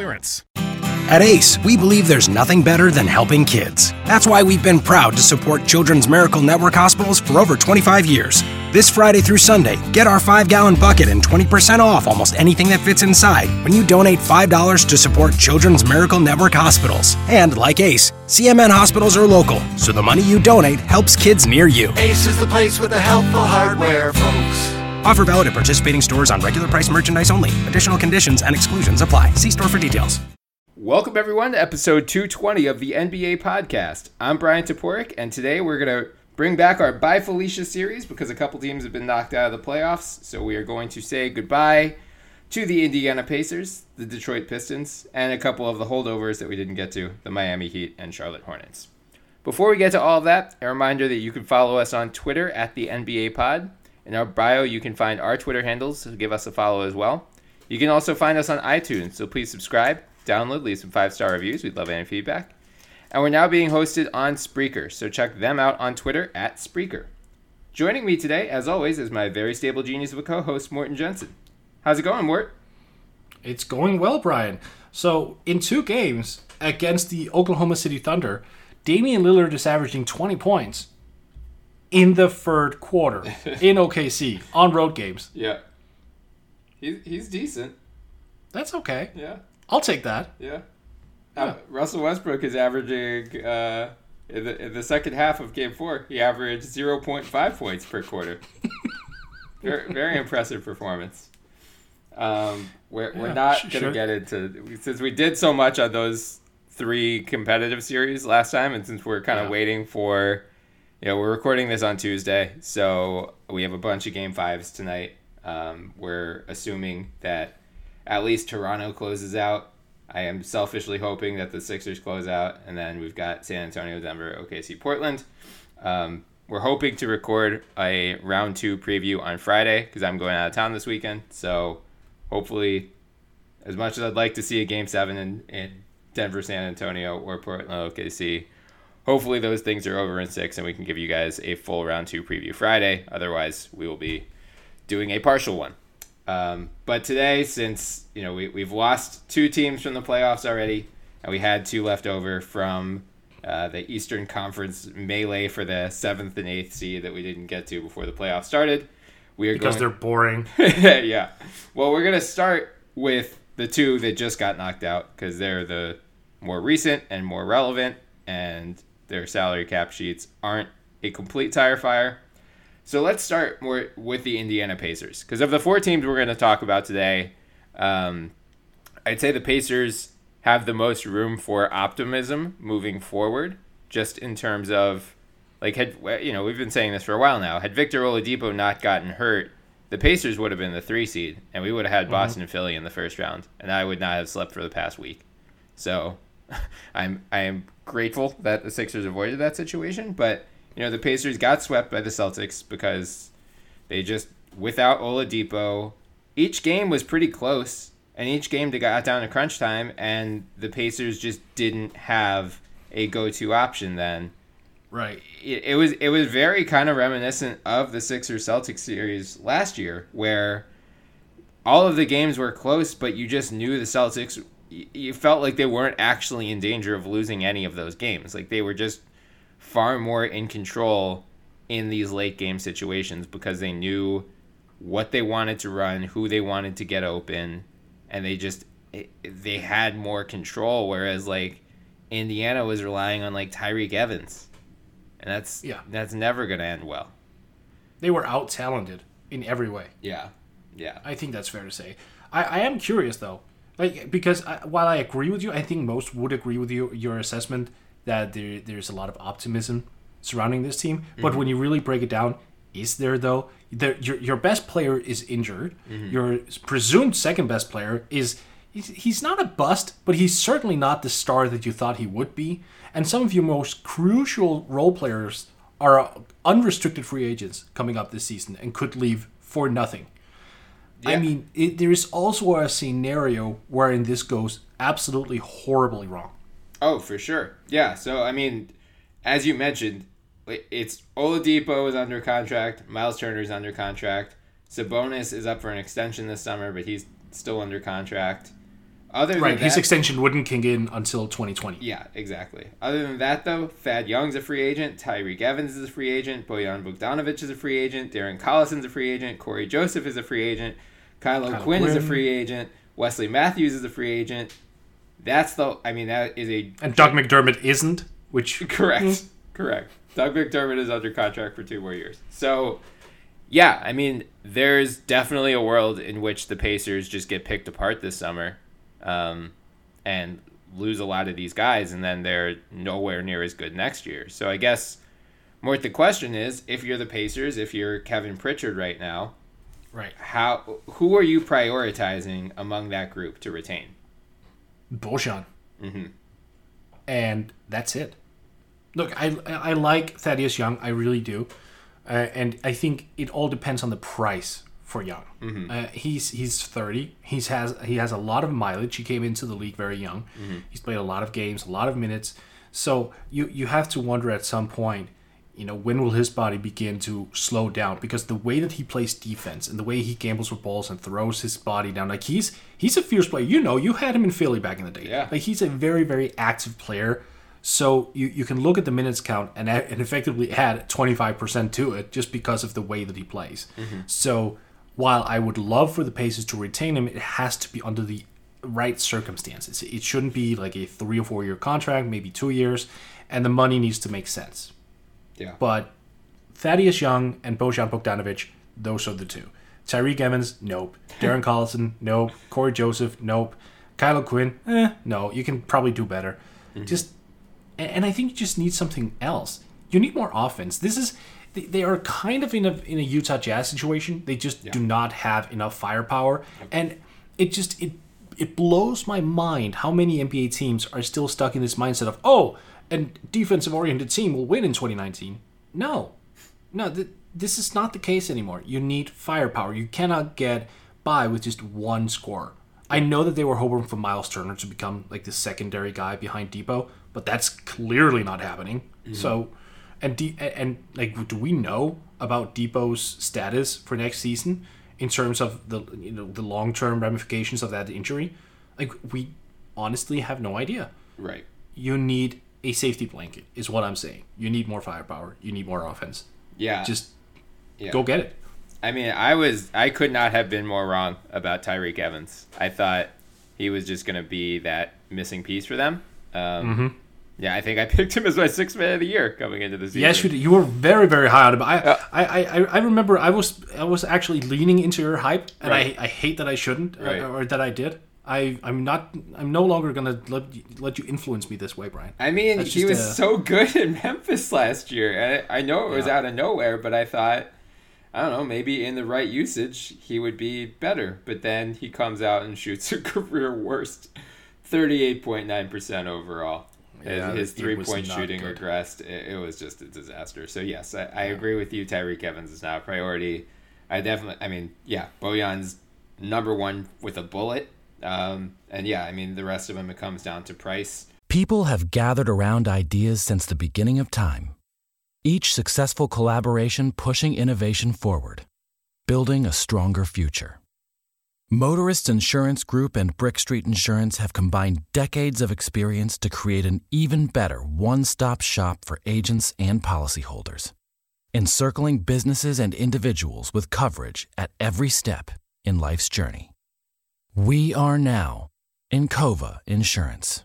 clearance. At ACE, we believe there's nothing better than helping kids. That's why we've been proud to support Children's Miracle Network hospitals for over 25 years. This Friday through Sunday, get our 5 gallon bucket and 20% off almost anything that fits inside when you donate $5 to support Children's Miracle Network hospitals. And like ACE, CMN hospitals are local, so the money you donate helps kids near you. Ace is the place with the helpful hardware, folks. Offer valid at participating stores on regular price merchandise only. Additional conditions and exclusions apply. See store for details. Welcome, everyone, to episode 220 of the NBA podcast. I'm Bryan Toporek, and today we're going to bring back our Bye Felicia series because a couple teams have been knocked out of the playoffs. So we are going to say goodbye to the Indiana Pacers, the Detroit Pistons, and a couple of the holdovers that we didn't get to the Miami Heat and Charlotte Hornets. Before we get to all of that, a reminder that you can follow us on Twitter at the NBA Pod. In our bio, you can find our Twitter handles, so give us a follow as well. You can also find us on iTunes, so please subscribe, download, leave some five star reviews. We'd love any feedback. And we're now being hosted on Spreaker, so check them out on Twitter at Spreaker. Joining me today, as always, is my very stable genius of a co host, Morten Jensen. How's it going, Mort? It's going well, Bryan. So, in two games against the Oklahoma City Thunder, Damian Lillard is averaging 20 points in the third quarter in OKC on road games. Yeah. He's, he's decent. That's okay. Yeah. I'll take that. Yeah. Uh, Russell Westbrook is averaging uh, in, the, in the second half of Game Four. He averaged zero point five points per quarter. very, very impressive performance. Um, we're, we're not sh- gonna sure. get into since we did so much on those three competitive series last time, and since we're kind of Yeah. waiting for, know, we're recording this on Tuesday, so we have a bunch of Game Fives tonight. Um, we're assuming that at least Toronto closes out. I am selfishly hoping that the Sixers close out, and then we've got San Antonio, Denver, OKC, Portland. Um, we're hoping to record a round two preview on Friday because I'm going out of town this weekend. So hopefully, as much as I'd like to see a game seven in, in Denver, San Antonio, or Portland, OKC, hopefully those things are over in six and we can give you guys a full round two preview Friday. Otherwise, we will be doing a partial one. Um, but today, since you know we, we've lost two teams from the playoffs already, and we had two left over from uh, the Eastern Conference melee for the seventh and eighth seed that we didn't get to before the playoffs started, we are Because going. they're boring. yeah. Well, we're gonna start with the two that just got knocked out because they're the more recent and more relevant, and their salary cap sheets aren't a complete tire fire. So let's start more with the Indiana Pacers because of the four teams we're going to talk about today, um, I'd say the Pacers have the most room for optimism moving forward, just in terms of like had you know we've been saying this for a while now. Had Victor Oladipo not gotten hurt, the Pacers would have been the three seed, and we would have had Boston and Philly in the first round, and I would not have slept for the past week. So, I'm I am grateful that the Sixers avoided that situation, but you know the Pacers got swept by the Celtics because they just without Oladipo, each game was pretty close, and each game they got down to crunch time, and the Pacers just didn't have a go-to option then Right. it, it was it was very kind of reminiscent of the Sixers Celtics series last year, where all of the games were close, but you just knew the Celtics. You felt like they weren't actually in danger of losing any of those games. Like they were just far more in control in these late game situations because they knew what they wanted to run, who they wanted to get open, and they just they had more control. Whereas like Indiana was relying on like Tyreke Evans and that's Yeah. that's never gonna end well. They were out talented in every way. Yeah, yeah, I think that's fair to say. I, I am curious though, like because I, while I agree with you, I think most would agree with you your assessment that there there's a lot of optimism surrounding this team. But when mm-hmm. you really break it down, is there though? There, your your best player is injured. Mm-hmm. Your presumed second best player is he's, he's not a bust, but he's certainly not the star that you thought he would be. And some of your most crucial role players are unrestricted free agents coming up this season and could leave for nothing. I mean, it, there is also a scenario wherein this goes absolutely horribly wrong. Oh, for sure. Yeah. So I mean, as you mentioned, it's Oladipo is under contract. Myles Turner is under contract. Sabonis is up for an extension this summer, but he's still under contract. Other than Right, that, his extension wouldn't kick in until 2020. yeah, exactly. Other than that, though, Thad Young's a free agent. Tyreke Evans is a free agent. Bojan Bogdanovic is a free agent. Darren Collison's a free agent. Cory Joseph is a free agent. Kylo Kyle O'Quinn, is a free agent. Wesley Matthews is a free agent. That's the. I mean, that is a And Doug McDermott isn't, which Correct. Correct. Doug McDermott is under contract for two more years. So, yeah, I mean, there's definitely a world in which the Pacers just get picked apart this summer um, and lose a lot of these guys, and then they're nowhere near as good next year. So, I guess, Mort, the question is if you're the Pacers, if you're Kevin Pritchard right now, right, how who are you prioritizing among that group to retain? Bojan. Mm-hmm. And that's it. Look, I I like Thaddeus Young, I really do, uh, and I think it all depends on the price for Young. Uh, he's he's thirty. He's has he has a lot of mileage. He came into the league very young. He's played a lot of games, a lot of minutes. So you you have to wonder at some point, you know, when will his body begin to slow down? Because the way that he plays defense and the way he gambles with balls and throws his body down, like he's he's a fierce player. You know, you had him in Philly back in the day. Yeah. Like he's a very very active player. So you, you can look at the minutes count and, and effectively add 25% to it just because of the way that he plays. Mm-hmm. So while I would love for the Pacers to retain him, it has to be under the right circumstances. It shouldn't be like a three or four year contract, maybe two years, and the money needs to make sense. Yeah. But Thaddeus Young and Bojan Bogdanovic, those are the two. Tyreke Evans, nope. Darren Collison, nope. Cory Joseph, nope. Kyle O'Quinn, eh, no. You can probably do better. Just, and I think you just need something else. You need more offense. This is, they, they are kind of in a in a Utah Jazz situation. They just do not have enough firepower, and it just it it blows my mind how many NBA teams are still stuck in this mindset of oh, a defensive oriented team will win in 2019. No, no, th- this is not the case anymore. You need firepower. You cannot get by with just one scorer. I know that they were hoping for Myles Turner to become like the secondary guy behind Dipo, but that's clearly not happening. Mm-hmm. So, and D- and, and like, do we know about Dipo's status for next season in terms of the you know the long term ramifications of that injury? Like, we honestly have no idea Right. you need a safety blanket is what i'm saying you need more firepower you need more offense Yeah. just yeah. go get it I mean, I was I could not have been more wrong about Tyreke Evans. I thought he was just going to be that missing piece for them. Um, Mm-hmm. Yeah, I think I picked him as my sixth man of the year coming into the season. yes you did. you were very very high on him I, I, I I I remember i was i was actually leaning into your hype and Right. i i hate that i shouldn't uh, Right. or that i did I, I'm not. I'm no longer gonna let you, let you influence me this way, Bryan. I mean, That's he was a- so good in Memphis last year. I I know it was Yeah. out of nowhere, but I thought, I don't know, maybe in the right usage, he would be better. But then he comes out and shoots a career worst 38.9% overall. Yeah, his his three point shooting good. regressed. It, it was just a disaster. So, yes, I, I agree with you. Tyreke Evans is now a priority. I definitely, I mean, yeah, Bojan's number one with a bullet. Um, and yeah, I mean, the rest of them, it comes down to price. People have gathered around ideas since the beginning of time. Each successful collaboration pushing innovation forward, building a stronger future. Motorists Insurance Group and Brick Street Insurance have combined decades of experience to create an even better one stop shop for agents and policyholders, encircling businesses and individuals with coverage at every step in life's journey. We are now in Encova Insurance.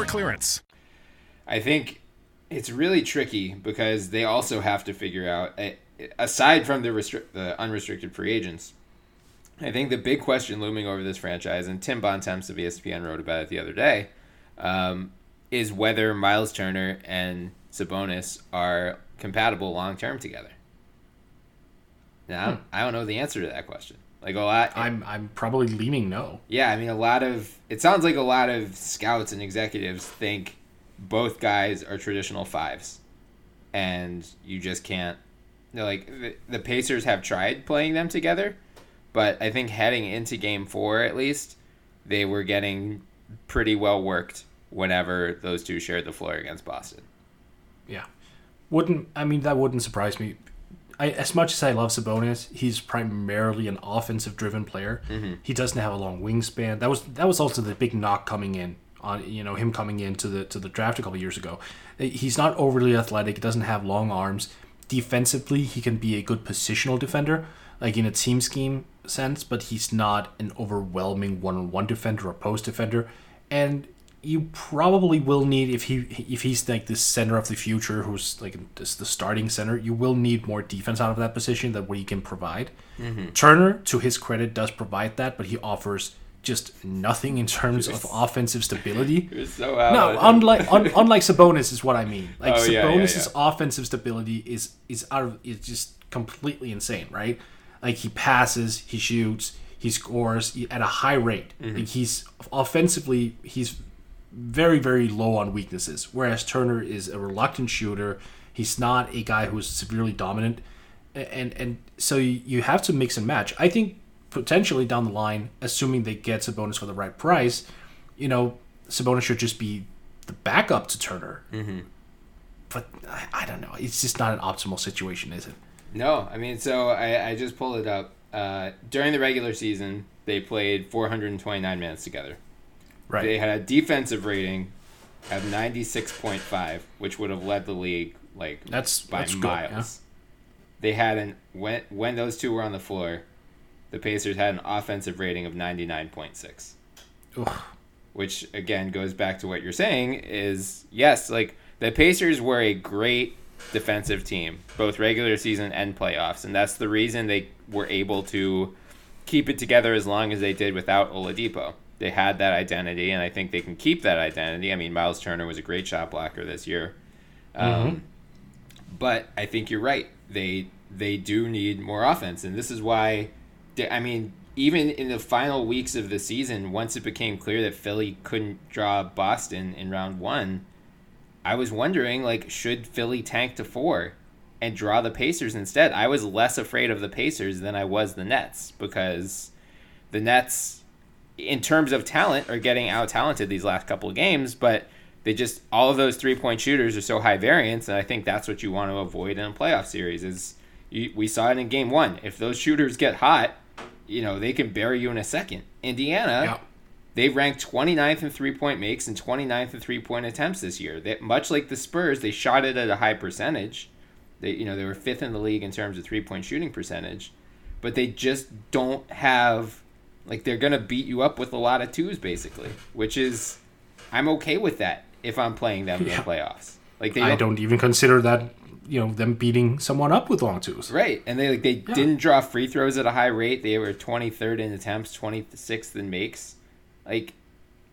clearance. I think it's really tricky because they also have to figure out, aside from the, restri- the unrestricted free agents, I think the big question looming over this franchise, and Tim Bontemps of ESPN wrote about it the other day, um, is whether Myles Turner and Sabonis are compatible long term together. Now, hmm. I don't know the answer to that question. Like a lot. I'm I'm probably leaning no. Yeah, I mean a lot of it sounds like a lot of scouts and executives think both guys are traditional fives, and you just can't. They're like the, the Pacers have tried playing them together, but I think heading into Game Four at least, they were getting pretty well worked whenever those two shared the floor against Boston. Yeah, wouldn't I mean that wouldn't surprise me I, as much as I love Sabonis, he's primarily an offensive driven player. Mm-hmm. He doesn't have a long wingspan. That was that was also the big knock coming in on you know him coming into the to the draft a couple years ago. He's not overly athletic. He doesn't have long arms. Defensively, he can be a good positional defender, like in a team scheme sense, but he's not an overwhelming one on one defender or post defender. And you probably will need if he if he's like the center of the future, who's like this, the starting center. You will need more defense out of that position than what he can provide. Mm-hmm. Turner, to his credit, does provide that, but he offers just nothing in terms of offensive stability. So no, unlike un, unlike Sabonis is what I mean. Like oh, Sabonis's yeah, yeah, yeah. offensive stability is is out of is just completely insane, right? Like he passes, he shoots, he scores at a high rate. Mm-hmm. Like he's offensively, he's very, very low on weaknesses. Whereas Turner is a reluctant shooter. He's not a guy who's severely dominant. And and so you have to mix and match. I think potentially down the line, assuming they get Sabonis for the right price, you know, Sabonis should just be the backup to Turner. Mm-hmm. But I, I, don't know. It's just not an optimal situation, is it? No, I mean, so I, I just pulled it up. Uh, during the regular season, they played 429 minutes together. Right. They had a defensive rating of 96.5, which would have led the league like that's by that's miles. Good, yeah. They had an when when those two were on the floor, the Pacers had an offensive rating of 99.6. Which again goes back to what you're saying is yes, like the Pacers were a great defensive team, both regular season and playoffs, and that's the reason they were able to keep it together as long as they did without Oladipo they had that identity, and I think they can keep that identity. I mean, Myles Turner was a great shot blocker this year, um, mm-hmm. but I think you're right. They they do need more offense, and this is why. They, I mean, even in the final weeks of the season, once it became clear that Philly couldn't draw Boston in round one, I was wondering like, should Philly tank to four? and draw the Pacers instead. I was less afraid of the Pacers than I was the Nets because the Nets in terms of talent, are getting out talented these last couple of games, but they just all of those three point shooters are so high variance, and I think that's what you want to avoid in a playoff series. Is you, we saw it in game one. If those shooters get hot, you know they can bury you in a second. Indiana, yeah. they ranked 29th in three point makes and 29th in three point attempts this year. They, much like the Spurs, they shot it at a high percentage. They you know they were fifth in the league in terms of three point shooting percentage, but they just don't have like they're gonna beat you up with a lot of twos, basically, which is I'm okay with that if I'm playing them yeah. in the playoffs. Like they don't, I don't even consider that you know them beating someone up with long twos. Right, and they like they yeah. didn't draw free throws at a high rate. They were 23rd in attempts, 26th in makes. Like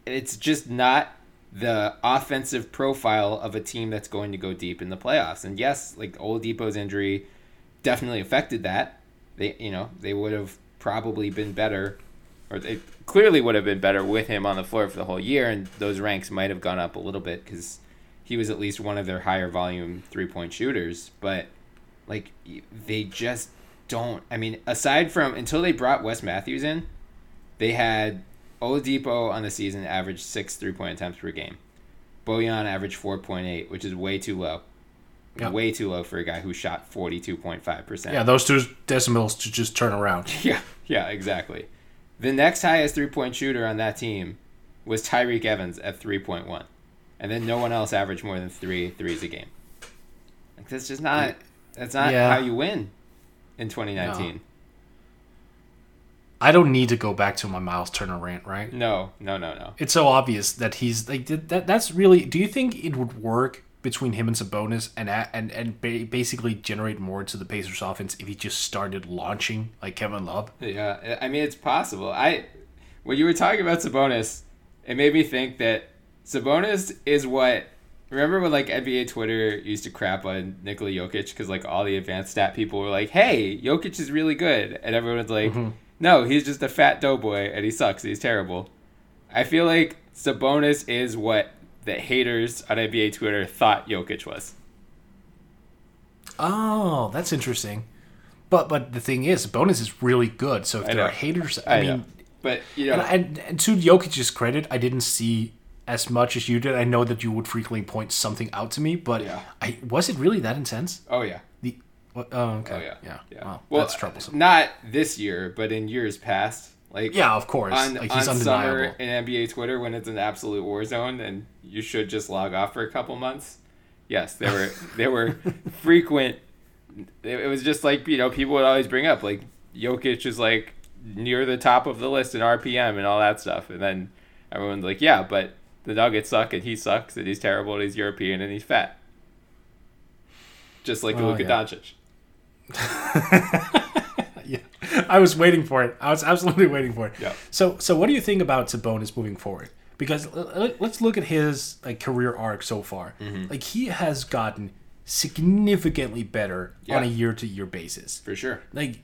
it's just not the offensive profile of a team that's going to go deep in the playoffs. And yes, like Oladipo's injury definitely affected that. They you know they would have probably been better or it clearly would have been better with him on the floor for the whole year, and those ranks might have gone up a little bit because he was at least one of their higher volume three point shooters. But like they just don't. I mean, aside from until they brought Wes Matthews in, they had Oladipo on the season averaged six three point attempts per game. Bojan averaged 4.8, which is way too low. Yeah. Way too low for a guy who shot 42.5%. Yeah, those two decimals to just turn around. Yeah, yeah, exactly. The next highest three point shooter on that team was Tyreke Evans at 3.1. And then no one else averaged more than three threes a game. Like, that's just not, that's not Yeah. how you win in 2019. I don't need to go back to my Myles Turner rant, right? No, no, no, no. It's so obvious that he's like th- that. That's really. Do you think it would work between him and Sabonis and and and basically generate more to the Pacers offense if he just started launching like Kevin Love? Yeah, I mean it's possible. I when you were talking about Sabonis, it made me think that Sabonis is what. Remember when like NBA Twitter used to crap on Nikola Jokic because like all the advanced stat people were like, "Hey, Jokic is really good," and everyone was like, mm-hmm. "No, he's just a fat doughboy and he sucks. He's terrible." I feel like Sabonis is what the haters on NBA Twitter thought Jokic was. Oh, that's interesting. But but the thing is, Bonus is really good. So if there are haters, I, I mean, know, but you know, and, and, and to Jokic's credit, I didn't see as much as you did. I know that you would frequently point something out to me, but Yeah. I was it really that intense? oh yeah. The what, oh okay, Oh yeah, yeah, yeah. Well, that's troublesome. Not this year, but in years past, like Yeah, of course. on, like on undeniable. summer in NBA Twitter when it's an absolute war zone and you should just log off for a couple months. Yes, there were there were frequent. It it was just like you know people would always bring up like Jokic is like near the top of the list in RPM and all that stuff, and then everyone's like, yeah, but the Nuggets suck and he sucks and he's terrible and he's European and he's fat, just like Oh, Luka yeah. Doncic. yeah, I was waiting for it. I was absolutely waiting for it. Yeah. So, so what do you think about Sabonis moving forward? Because let's look at his like career arc so far. Mm-hmm. Like he has gotten significantly better on a year to year basis. For sure. Like,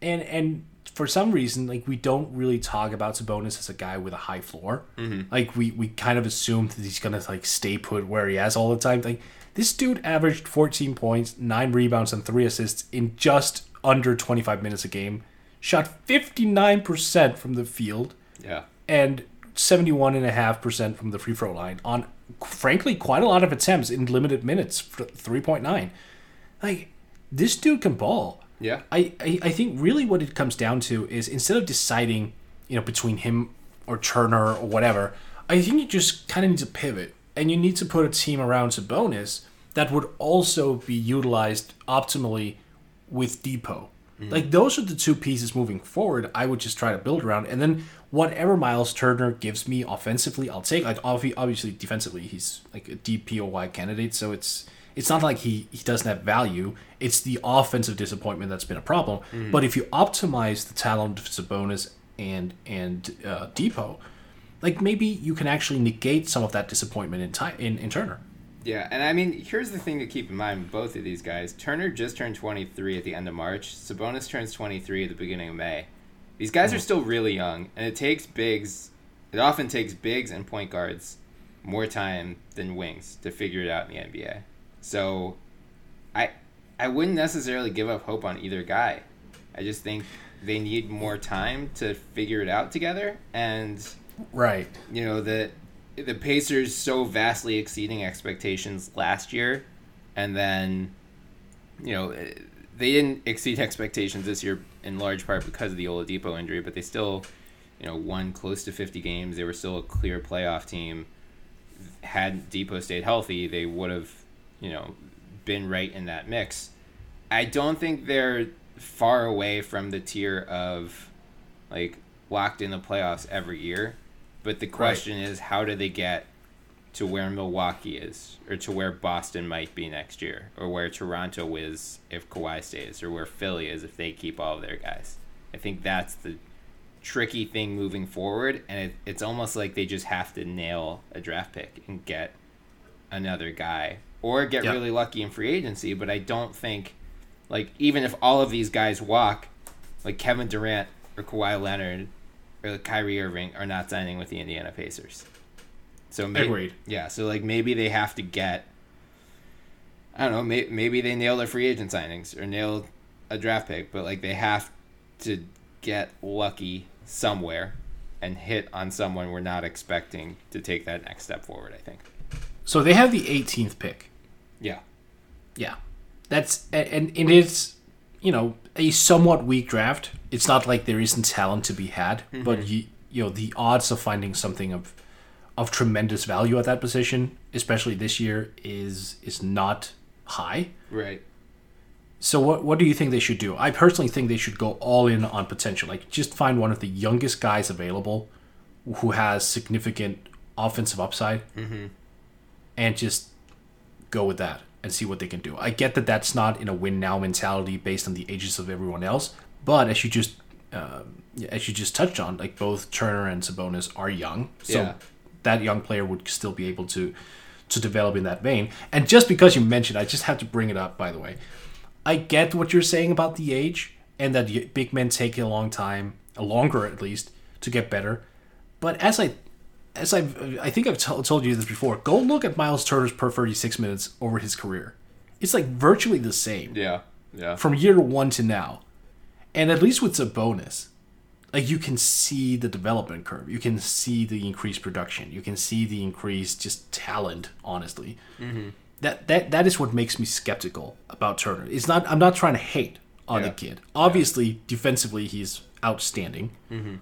and and for some reason, like we don't really talk about Sabonis as a guy with a high floor. Mm-hmm. Like we we kind of assume that he's gonna like stay put where he has all the time. Like this dude averaged 14 points, nine rebounds, and three assists in just under 25 minutes a game. Shot 59% from the field Yeah. and 71.5% from the free throw line on frankly quite a lot of attempts in limited minutes for 3.9 like this dude can ball Yeah. I, I i think really what it comes down to is instead of deciding you know between him or turner or whatever i think you just kind of need to pivot and you need to put a team around Sabonis that would also be utilized optimally with Dipo. Like those are the two pieces moving forward. I would just try to build around, and then whatever Myles Turner gives me offensively, I'll take. Like obviously defensively, he's like a DPOY candidate, so it's it's not like he he doesn't have value. It's the offensive disappointment that's been a problem. But if you optimize the talent of Sabonis and and uh, Dipo, like maybe you can actually negate some of that disappointment in time in, in Turner. Yeah, and I mean, here's the thing to keep in mind with both of these guys. Turner just turned 23 at the end of March. Sabonis turns 23 at the beginning of May. These guys are mm-hmm. still really young, and it takes bigs. It often takes bigs and point guards more time than wings to figure it out in the NBA. So, I I wouldn't necessarily give up hope on either guy. I just think they need more time to figure it out together, and Right. you know the the Pacers so vastly exceeding expectations last year, and then you know they didn't exceed expectations this year in large part because of the Oladipo injury, but they still you know won close to 50 games. They were still a clear playoff team. Had Dipo stayed healthy, they would have you know been right in that mix. I don't think they're far away from the tier of like locked in the playoffs every year. But the question is, how do they get to where Milwaukee is, or to where Boston might be next year, or where Toronto is if Kawhi stays, or where Philly is if they keep all of their guys? I think that's the tricky thing moving forward, and it, it's almost like they just have to nail a draft pick and get another guy, or get Yep. really lucky in free agency. But I don't think, like, even if all of these guys walk, like Kevin Durant or Kawhi Leonard or Kyrie Irving are not signing with the Indiana Pacers. So maybe, Agreed. yeah, so like maybe they have to get. I don't know. May, maybe they nail their free agent signings or nail a draft pick, but like they have to get lucky somewhere and hit on someone we're not expecting to take that next step forward. I think. So they have the 18th pick. Yeah. Yeah, that's and, and it is, you know, a somewhat weak draft. It's not like there isn't talent to be had, mm-hmm. but you you know the odds of finding something of of tremendous value at that position, especially this year, is is not high. Right. So what what do you think they should do? I personally think they should go all in on potential. Like just find one of the youngest guys available who has significant offensive upside, mm-hmm. and just go with that and see what they can do. I get that that's not in a win now mentality based on the ages of everyone else, but as you just um, as you just touched on, like both Turner and Sabonis are young, so Yeah. that young player would still be able to to develop in that vein. And just because you mentioned, I just have to bring it up. By the way, I get what you're saying about the age and that big men take a long time, a longer at least, to get better. But as I, as I've, I think I've t- told you this before. Go look at Myles Turner's per 36 minutes over his career. It's like virtually the same Yeah. Yeah. from year one to now. And at least with Sabonis, like you can see the development curve. You can see the increased production. You can see the increased just talent. Honestly, mm-hmm. that that that is what makes me skeptical about Turner. It's not. I'm not trying to hate on the kid. Obviously, defensively, he's outstanding. Mm-hmm.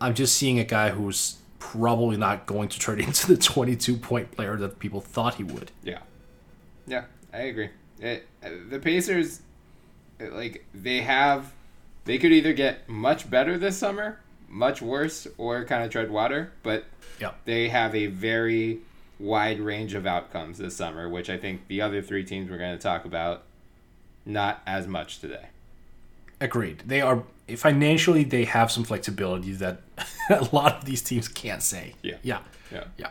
I'm just seeing a guy who's probably not going to turn into the 22 point player that people thought he would. Yeah, yeah, I agree. It, uh, the Pacers, uh, like they have, they could either get much better this summer, much worse, or kind of tread water. But Yeah. they have a very wide range of outcomes this summer, which I think the other three teams we're going to talk about, not as much today. Agreed. They are financially they have some flexibility that a lot of these teams can't say. Yeah. Yeah. Yeah. Yeah.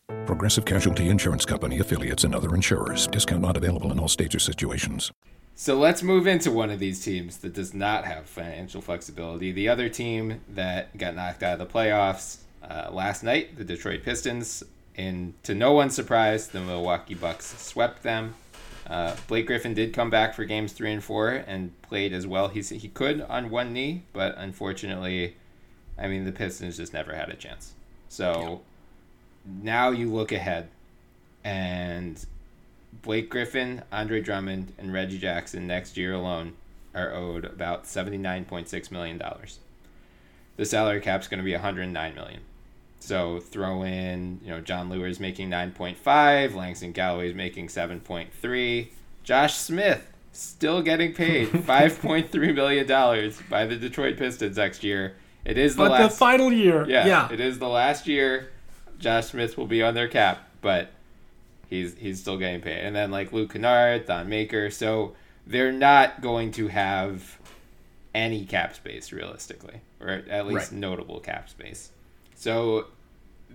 Progressive Casualty Insurance Company affiliates and other insurers. Discount not available in all states or situations. So let's move into one of these teams that does not have financial flexibility. The other team that got knocked out of the playoffs uh, last night, the Detroit Pistons, and to no one's surprise, the Milwaukee Bucks swept them. Uh, Blake Griffin did come back for games three and four and played as well he he could on one knee, but unfortunately, I mean the Pistons just never had a chance. So now you look ahead, and Blake Griffin, Andre Drummond, and Reggie Jackson next year alone are owed about $79.6 million. The salary cap's going to be 109 million. So throw in, you know, Jon Leuer making 9.5, Langston Galloway's making 7.3, Josh Smith still getting paid 5.3 million dollars by the Detroit Pistons next year. It is the last But last the final year. yeah, Yeah. it is the last year. Josh Smith will be on their cap, but he's he's still getting paid. And then like Luke Kennard, Thon Maker, so they're not going to have any cap space realistically, or at least Right. notable cap space. So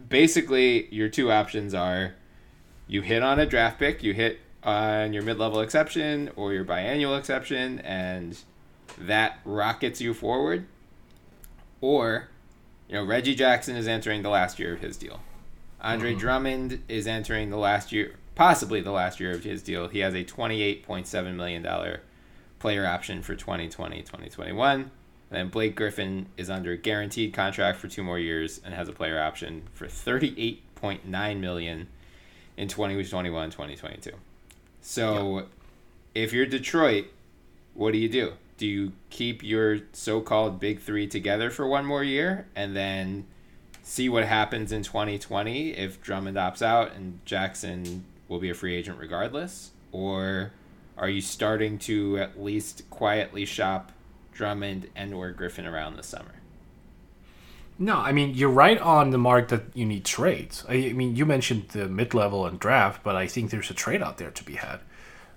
basically, your two options are you hit on a draft pick, you hit on your mid-level exception or your biannual exception, and that rockets you forward. Or, you know, Reggie Jackson is entering the last year of his deal. Andre mm-hmm. Drummond is entering the last year, possibly the last year of his deal. He has a $28.7 million player option for 2020 2021. And then Blake Griffin is under a guaranteed contract for two more years and has a player option for 38.9 million in 2021 2022. So if you're Detroit, what do you do? Do you keep your so-called big 3 together for one more year and then see what happens in 2020 if Drummond opts out and Jackson will be a free agent regardless or are you starting to at least quietly shop Drummond and or Griffin around this summer? No, I mean you're right on the mark that you need trades. I, mean you mentioned the mid level and draft, but I think there's a trade out there to be had.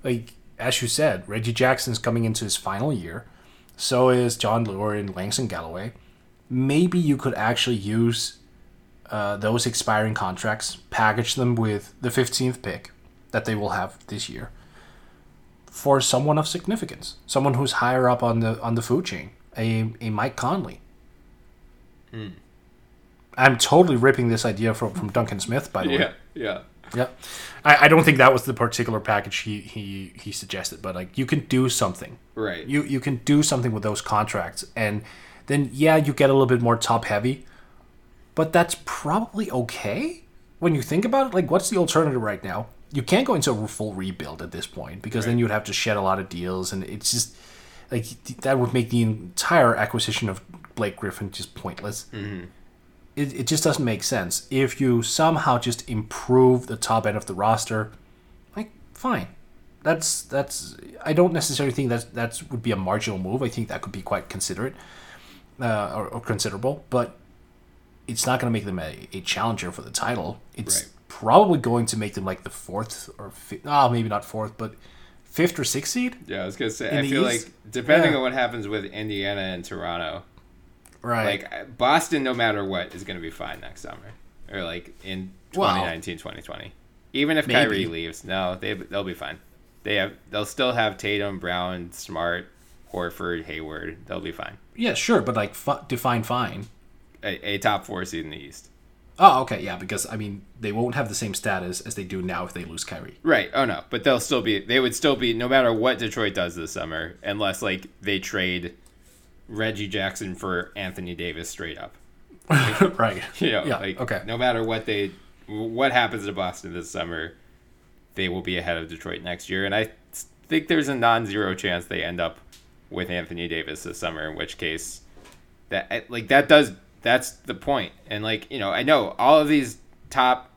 Like as you said, Reggie Jackson's coming into his final year. So is Jon Leuer and Langston Galloway. Maybe you could actually use uh, those expiring contracts, package them with the 15th pick that they will have this year for someone of significance, someone who's higher up on the on the food chain, a, a Mike Conley. Hmm. I'm totally ripping this idea from, from Duncan Smith, by the way. Yeah, yeah. Yeah, I, I don't think that was the particular package he, he he suggested, but like you can do something. Right. You you can do something with those contracts, and then yeah, you get a little bit more top heavy, but that's probably okay when you think about it. Like, what's the alternative right now? You can't go into a full rebuild at this point because then you would have to shed a lot of deals, and it's just like that would make the entire acquisition of Blake Griffin just pointless it, it just doesn't make sense. If you somehow just improve the top end of the roster, like fine. That's that's I don't necessarily think that that would be a marginal move. I think that could be quite considerate uh, or, or considerable, but it's not going to make them a, a challenger for the title. It's Right. probably going to make them like the fourth or fifth, oh, maybe not fourth, but fifth or sixth seed. Yeah, I was gonna say. I feel East? like depending Yeah. on what happens with Indiana and Toronto, Right. like Boston, no matter what, is gonna be fine next summer, or like in Well, 2019, 2020. Even if maybe. Kyrie leaves, no, they they'll be fine. They have they'll still have Tatum, Brown, Smart, Horford, Hayward. They'll be fine. yeah, sure, but like fu- define fine. A, a top four seed in the East. Oh, okay, yeah, because I mean they won't have the same status as they do now if they lose Kyrie. Right. Oh no, but they'll still be. They would still be no matter what Detroit does this summer, unless like they trade Reggie Jackson for Anthony Davis straight up. right. You know, Yeah, like okay. no matter what they what happens to Boston this summer, they will be ahead of Detroit next year, and I think there's a non-zero chance they end up with Anthony Davis this summer. In which case, that like that does that's the point. And like you know, I know all of these top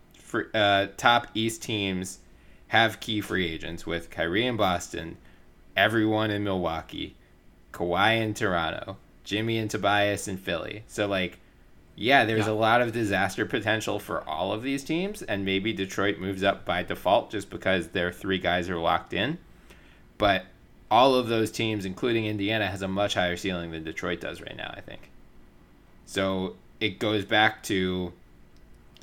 uh, top East teams have key free agents with Kyrie in Boston, everyone in Milwaukee, Kawhi in Toronto, Jimmy and Tobias in Philly. So like yeah, there's a lot of disaster potential for all of these teams, and maybe Detroit moves up by default just because their three guys are locked in. But all of those teams, including Indiana, has a much higher ceiling than Detroit does right now, I think. So it goes back to,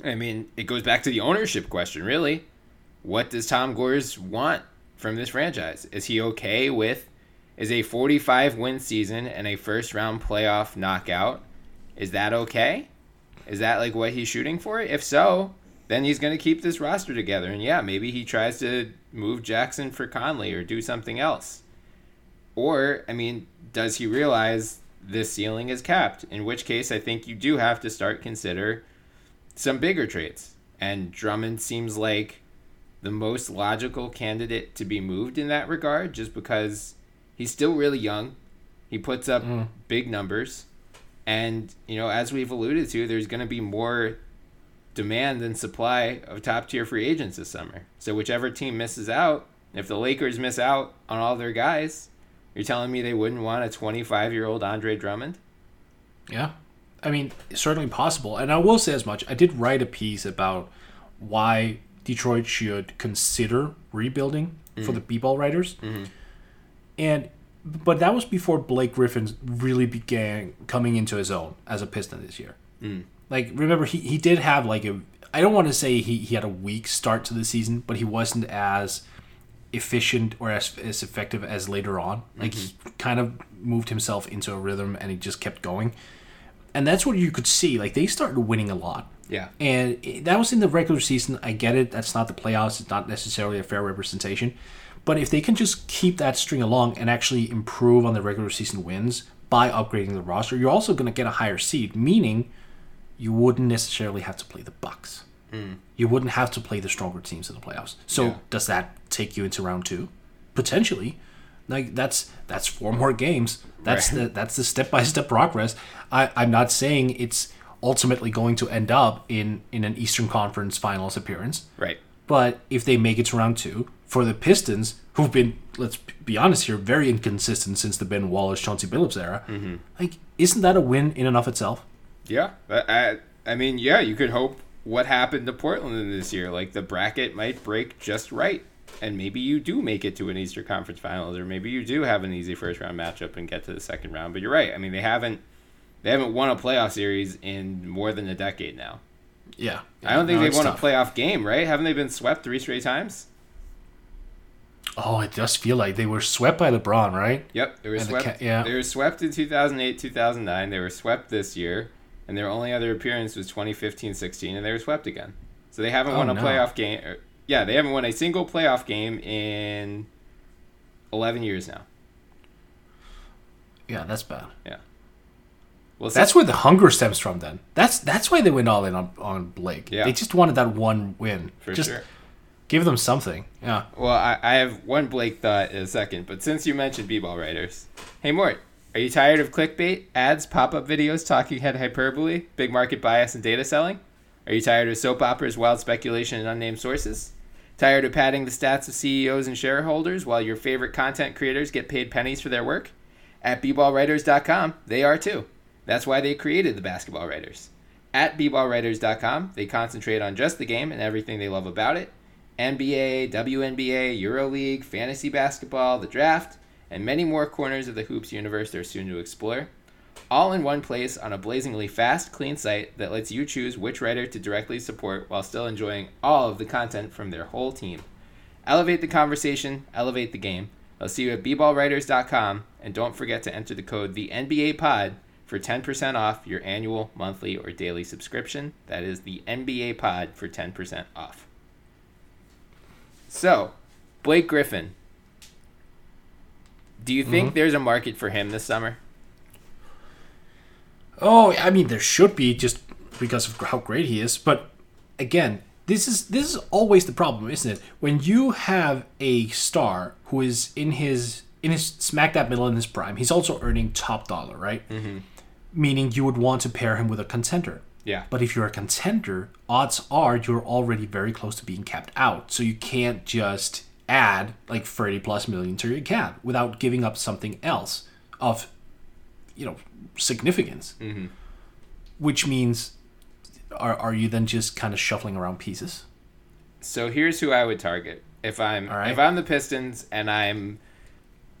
I mean, it goes back to the ownership question, really. What does Tom Gores want from this franchise? Is he okay with, is a 45 win season and a first round playoff knockout? Is that okay? Is that like what he's shooting for? If so, then he's going to keep this roster together. And yeah, maybe he tries to move Jackson for Conley or do something else. Or, I mean, does he realize this ceiling is capped? In which case, I think you do have to start consider some bigger trades. And Drummond seems like the most logical candidate to be moved in that regard, just because he's still really young. He puts up mm. big numbers. And, you know, as we've alluded to, there's going to be more demand than supply of top tier free agents this summer. So whichever team misses out, if the Lakers miss out on all their guys, you're telling me they wouldn't want a 25 year old Andre Drummond? Yeah. I mean, certainly possible. And I will say as much. I did write a piece about why Detroit should consider rebuilding for mm-hmm. the B-ball writers. Mm-hmm. And but that was before Blake Griffin really began coming into his own as a Piston this year. Mm. Like remember he, he did have like a I don't want to say he, he had a weak start to the season, but he wasn't as efficient or as, as effective as later on. Like he mm-hmm. kind of moved himself into a rhythm and he just kept going. And that's what you could see. Like they started winning a lot. Yeah. And it- that was in the regular season. I get it. That's not the playoffs. It's not necessarily a fair representation. But if they can just keep that string along and actually improve on the regular season wins by upgrading the roster, you're also going to get a higher seed, meaning you wouldn't necessarily have to play the Bucks. You wouldn't have to play the stronger teams in the playoffs. So Yeah. does that take you into round two? Potentially. Like that's that's four more games. That's Right. the that's the step by step progress. I, I'm not saying it's ultimately going to end up in in an Eastern Conference Finals appearance, Right. But if they make it to round two, for the Pistons, who've been, let's be honest here, very inconsistent since the Ben Wallace, Chauncey Billups era, mm-hmm. like, isn't that a win in and of itself? Yeah, I, I mean, yeah, you could hope what happened to Portland in this year. Like the bracket might break just right, and maybe you do make it to an Eastern Conference Finals, or maybe you do have an easy first round matchup and get to the second round. But you're right. I mean, they haven't they haven't won a playoff series in more than a decade now. Yeah. I don't think No, they've won tough. a playoff game, right? Haven't they been swept three straight times? Oh, it does feel like they were swept by LeBron, right? Yep, they were And the swept. Ca- yeah. They were swept in 2008, 2009. They were swept this year, and their only other appearance was 2015, 16, and they were swept again. So they haven't Oh, won a no. playoff game. Or, yeah, they haven't won a single playoff game in 11 years now. Yeah, that's bad. Yeah. Well, That's where the hunger stems from. Then that's that's why they went all in on, on Blake. Yeah. They just wanted that one win. for just sure. give them something. Yeah. Well, I, I have one Blake thought in a second, but since you mentioned b-ball writers, hey Mort, are you tired of clickbait, ads, pop-up videos, talking head hyperbole, big market bias, and data selling? Are you tired of soap operas, wild speculation, and unnamed sources? Tired of padding the stats of CEOs and shareholders while your favorite content creators get paid pennies for their work? At bballwriters.com, they are too. That's why they created the Basketball Writers. At bballwriters.com, they concentrate on just the game and everything they love about it. NBA, WNBA, EuroLeague, fantasy basketball, the draft, and many more corners of the hoops universe they're soon to explore. All in one place on a blazingly fast, clean site that lets you choose which writer to directly support while still enjoying all of the content from their whole team. Elevate the conversation, elevate the game. I'll see you at bballwriters.com, and don't forget to enter the code the NBA Pod for 10% off your annual, monthly, or daily subscription. That is the NBA Pod for 10% off. So, Blake Griffin. Do you think there's a market for him this summer? Oh, I mean, there should be just because of how great he is. But again, this is this is always the problem, isn't it? When you have a star who is in his in his smack dab middle in his prime, he's also earning top dollar, right? Mm-hmm. Meaning you would want to pair him with a contender. Yeah. But if you're a contender, odds are you're already very close to being capped out. So you can't just add like 30 plus million to your cap without giving up something else of, you know, significance. Mm-hmm. Which means, are, are you then just kind of shuffling around pieces? So here's who I would target if I'm right. if I'm the Pistons and I'm,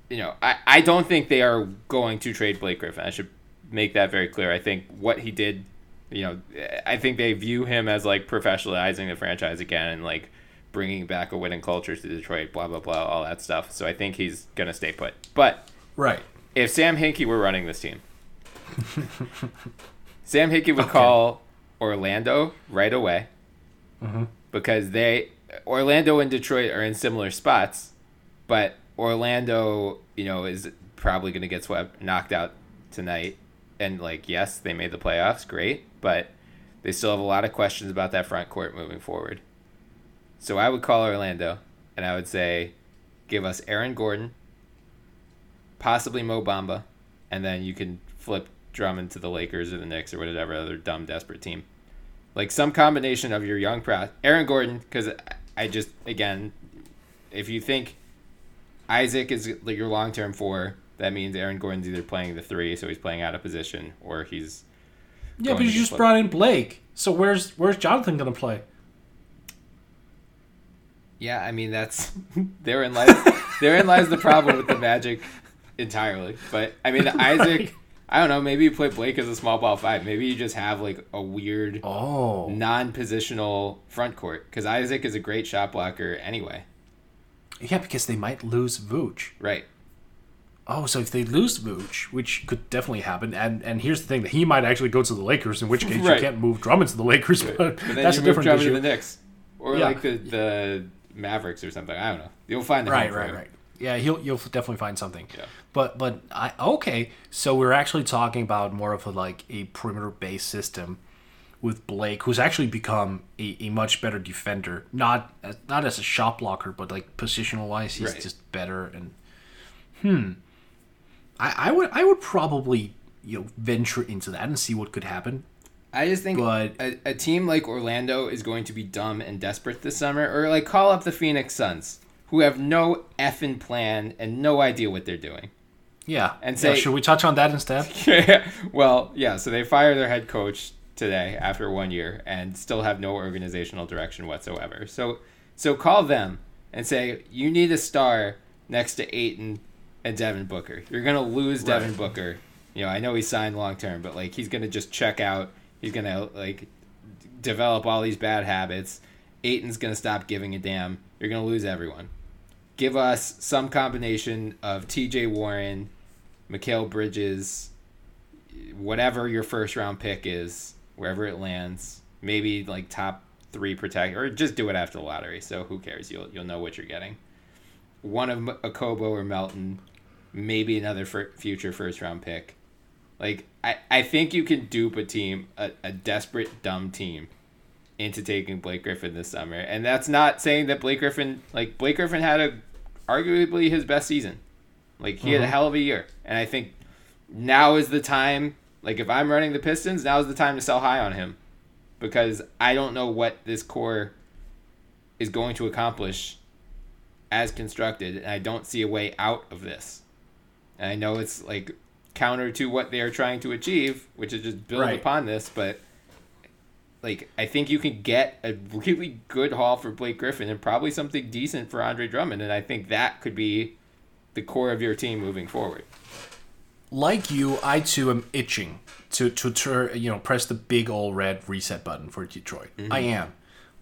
you know, I I don't think they are going to trade Blake Griffin. I should make that very clear. I think what he did, you know, I think they view him as like professionalizing the franchise again and like bringing back a winning culture to Detroit. Blah blah blah, all that stuff. So I think he's gonna stay put. But Right. if Sam Hinkie were running this team, Sam Hinkie would call Orlando right away mm-hmm. because they Orlando and Detroit are in similar spots, but Orlando, you know, is probably going to get swept, knocked out tonight. And like, yes, they made the playoffs, great, but they still have a lot of questions about that front court moving forward. So I would call Orlando, and I would say, give us Aaron Gordon, possibly Mo Bamba, and then you can flip Drummond to the Lakers or the Knicks or whatever other dumb desperate team. Like some combination of your young pro Aaron Gordon, because I just again, if you think Isaac is your long term four, that means Aaron Gordon's either playing the three, so he's playing out of position, or he's Yeah, but you just get brought in Blake. So where's where's Jonathan gonna play? Yeah, I mean that's therein lies therein lies the problem with the Magic entirely. But I mean Isaac, I don't know. Maybe you play Blake as a small ball five. Maybe you just have like a weird Oh, non-positional front court because Isaac is a great shot blocker anyway. yeah, because they might lose Vooch. Right. Oh, so if they lose Vooch, which could definitely happen, and and here's the thing that he might actually go to the Lakers, in which case Right. you can't move Drummond to the Lakers, but, But then that's you a move different Drummond issue. to the Knicks or Yeah. like the the Mavericks or something. I don't know. You'll find the right, right, right. Yeah, he'll you'll definitely find something. Yeah. But but I okay, so we're actually talking about more of a like a perimeter based system with Blake, who's actually become a, a much better defender. Not as, not as a shot blocker, but like positional wise, he's Right. just better. And hmm, I, I would I would probably you know venture into that and see what could happen. I just think But- a, a team like Orlando is going to be dumb and desperate this summer, or like call up the Phoenix Suns, who have no effing plan and no idea what they're doing. Yeah. And Yeah, say- should we touch on that instead? well, yeah, so they fire their head coach today after one year and still have no organizational direction whatsoever. So so call them and say you need a star next to Ayton and Devin Booker. You're gonna lose Devin Booker. You know, I know he signed long term, but like he's gonna just check out. He's gonna like develop all these bad habits. Ayton's gonna stop giving a damn. You're gonna lose everyone. Give us some combination of T.J. Warren, Mikal Bridges, whatever your first round pick is, wherever it lands, maybe like top three protect, or just do it after the lottery. So who cares? You'll you'll know what you're getting. One of Okobo or Melton, maybe another future first round pick. Like I, I think you can dupe a team, a, a desperate dumb team, into taking Blake Griffin this summer, and that's not saying that Blake Griffin like Blake Griffin had a arguably his best season. Like he had a mm-hmm. hell of a year, and I think now is the time. Like if I'm running the Pistons, now is the time to sell high on him, because I don't know what this core is going to accomplish as constructed, and I don't see a way out of this. And I know it's like counter to what they are trying to achieve, which is just build Right. upon this, but like I think you can get a really good haul for Blake Griffin and probably something decent for Andre Drummond, and I think that could be the core of your team moving forward. like you, I too am itching to to tur- you know press the big old red reset button for Detroit. Mm-hmm. I am,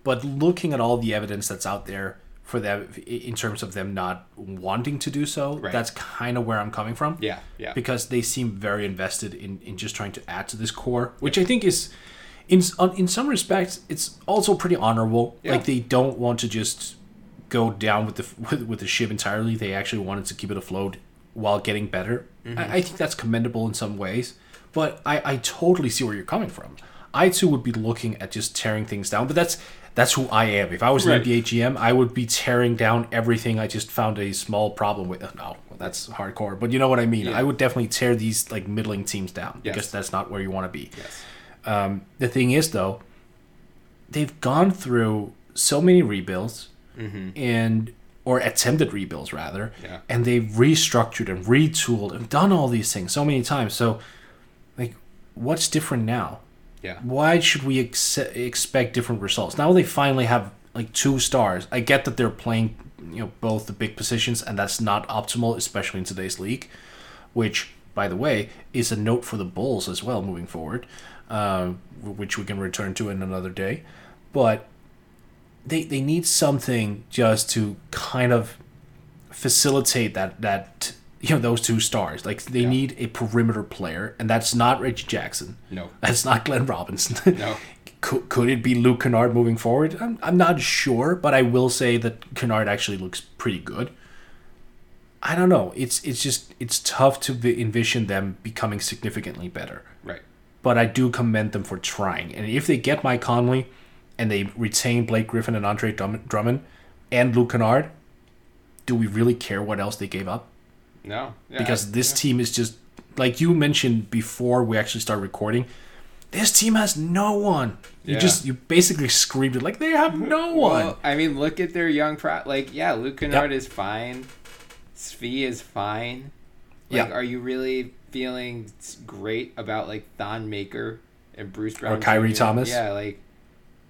but looking at all the evidence that's out there for them in terms of them not wanting to do so, Right. that's kind of where I'm coming from. Yeah, yeah. Because they seem very invested in in just trying to add to this core, which I think is. In, in some respects, it's also pretty honorable. Yeah. Like they don't want to just go down with the with, with the ship entirely. They actually wanted to keep it afloat while getting better. Mm-hmm. I, I think that's commendable in some ways, but I, I totally see where you're coming from. I too would be looking at just tearing things down, but that's that's who I am. If I was Right. an NBA GM, I would be tearing down everything I just found a small problem with. No, that's hardcore, but you know what I mean. Yeah. I would definitely tear these like middling teams down Yes. because that's not where you want to be. Yes. Um, the thing is, though, they've gone through so many rebuilds and or attempted rebuilds rather, Yeah. and they've restructured and retooled and done all these things so many times. So, like, what's different now? Yeah. Why should we ex- expect different results? Now they finally have like two stars. I get that they're playing, you know, both the big positions, and that's not optimal, especially in today's league. Which, by the way, is a note for the Bulls as well moving forward, um, which we can return to in another day. But they they need something just to kind of facilitate that that you know those two stars. Like they need a perimeter player, and that's not Reggie Jackson. No. That's not Glenn Robinson. No. could, could it be Luke Kennard moving forward? I'm, I'm not sure, but I will say that Kennard actually looks pretty good. I don't know. It's it's just it's tough to envision them becoming significantly better. Right. But I do commend them for trying. And if they get Mike Conley and they retain Blake Griffin and Andre Drummond and Luke Kennard, do we really care what else they gave up? No. Yeah, because this team is just like you mentioned before we actually start recording. This team has no one. You Yeah. just you basically screamed it like they have no one. Well, I mean, look at their young pro. Like, yeah, Luke Kennard is fine. Svi is fine. Like, Yeah. are you really feeling great about like Thon Maker and Bruce Brown or Kyrie Jr.? Thomas? Yeah, like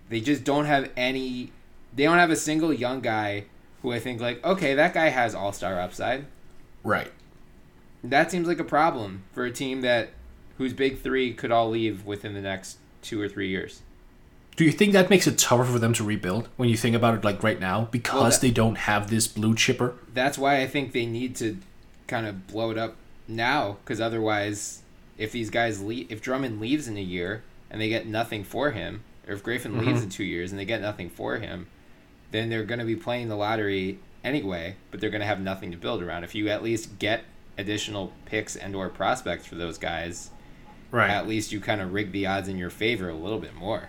they just don't have any. They don't have a single young guy who I think like okay, that guy has all star upside. Right. That seems like a problem for a team that whose big three could all leave within the next two or three years. Do you think that makes it tougher for them to rebuild when you think about it like right now because that- they don't have this blue chipper? that's why I think they need to kind of blow it up now because otherwise, if these guys leave, if Drummond leaves in a year and they get nothing for him, or if Griffin mm-hmm. leaves in two years and they get nothing for him, then they're going to be playing the lottery anyway, but they're going to have nothing to build around. If you at least get additional picks and or prospects for those guys, Right. at least you kind of rig the odds in your favor a little bit more.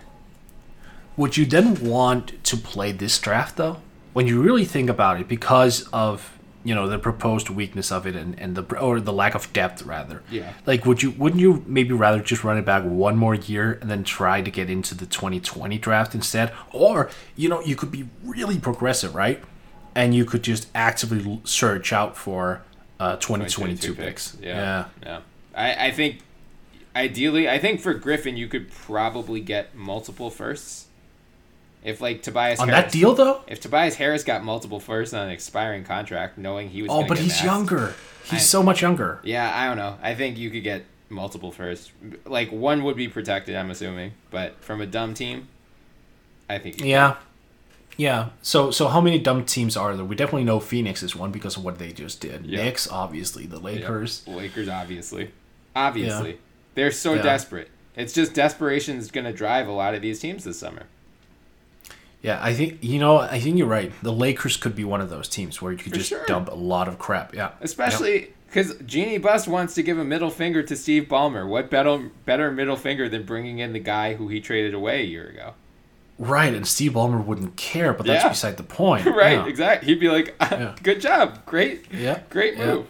Would you then want to play this draft though? When you really think about it, because of you know the proposed weakness of it and, and the or the lack of depth rather Yeah. like would you wouldn't you maybe rather just run it back one more year and then try to get into the 2020 draft instead or you know you could be really progressive right and you could just actively search out for uh 2022 picks Yeah. yeah Yeah. I, I think ideally I think for Griffin you could probably get multiple firsts. If like Tobias on Harris, that deal though If Tobias Harris got multiple firsts on an expiring contract, knowing he was oh but he's maxed- younger he's I- so much younger Yeah, I don't know. I think you could get multiple firsts. Like one would be protected, I'm assuming, but from a dumb team, I think you Yeah. Yeah. So so how many dumb teams are there? We definitely know Phoenix is one because of what they just did. Yeah. Knicks, obviously, the. Lakers. Lakers, obviously, obviously, Yeah. they're so Yeah. desperate. It's just desperation is going to drive a lot of these teams this summer. Yeah, I think you know, I think you're right. The Lakers could be one of those teams where you could For just sure. dump a lot of crap. Yeah. Especially because Jeanie Buss wants to give a middle finger to Steve Ballmer. What better better middle finger than bringing in the guy who he traded away a year ago? Right, and Steve Ballmer wouldn't care, but that's Yeah. beside the point. right, Yeah. exactly. He'd be like, Yeah. "Good job, great, Yeah. great move."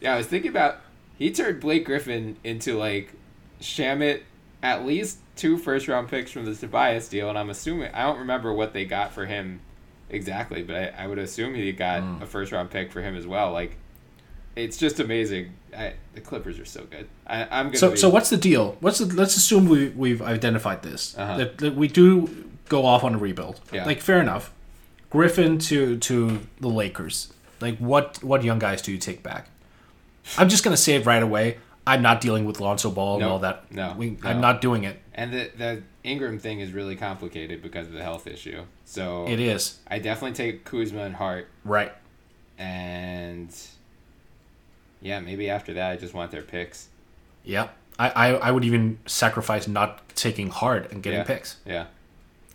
Yeah. I was thinking about he turned Blake Griffin into like Shamet at least two first round picks from the Tobias deal, and I'm assuming I don't remember what they got for him exactly, but I, I would assume he got Mm. a first round pick for him as well. Like, it's just amazing. I, the Clippers are so good. I, I'm gonna. So be, so what's the deal? What's the, let's assume we we've identified this. Uh-huh. That, that we do go off on a rebuild. Yeah. Like fair enough. Griffin to to the Lakers. Like what what young guys do you take back? I'm just gonna say it right away. I'm not dealing with Lonzo Ball and all that. no, we, no. I'm not doing it. And the the Ingram thing is really complicated because of the health issue. So It is I definitely take Kuzma and Hart, right. and yeah, maybe after that I just want their picks. Yeah. I, I, I would even sacrifice not taking Hart and getting Yeah. picks. Yeah,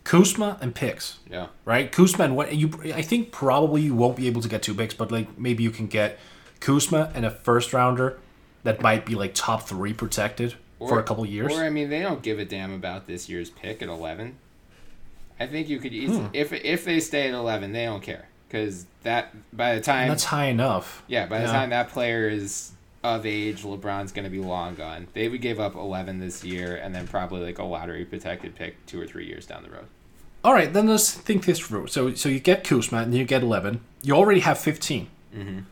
Kuzma and picks. yeah, right? Kuzma and what you I think probably you won't be able to get two picks, but like maybe you can get Kuzma and a first rounder that might be like top three protected for a couple years. Or I mean, they don't give a damn about this year's pick at eleven. I think you could easily, Hmm. if if they stay at eleven, they don't care because that by the time and that's high enough. Yeah, by the Yeah. time that player is of age, LeBron's going to be long gone. They would give up 11 this year and then probably like a lottery protected pick two or three years down the road. All right, then let's think this through. So so you get Kuzma and you get eleven. You already have 15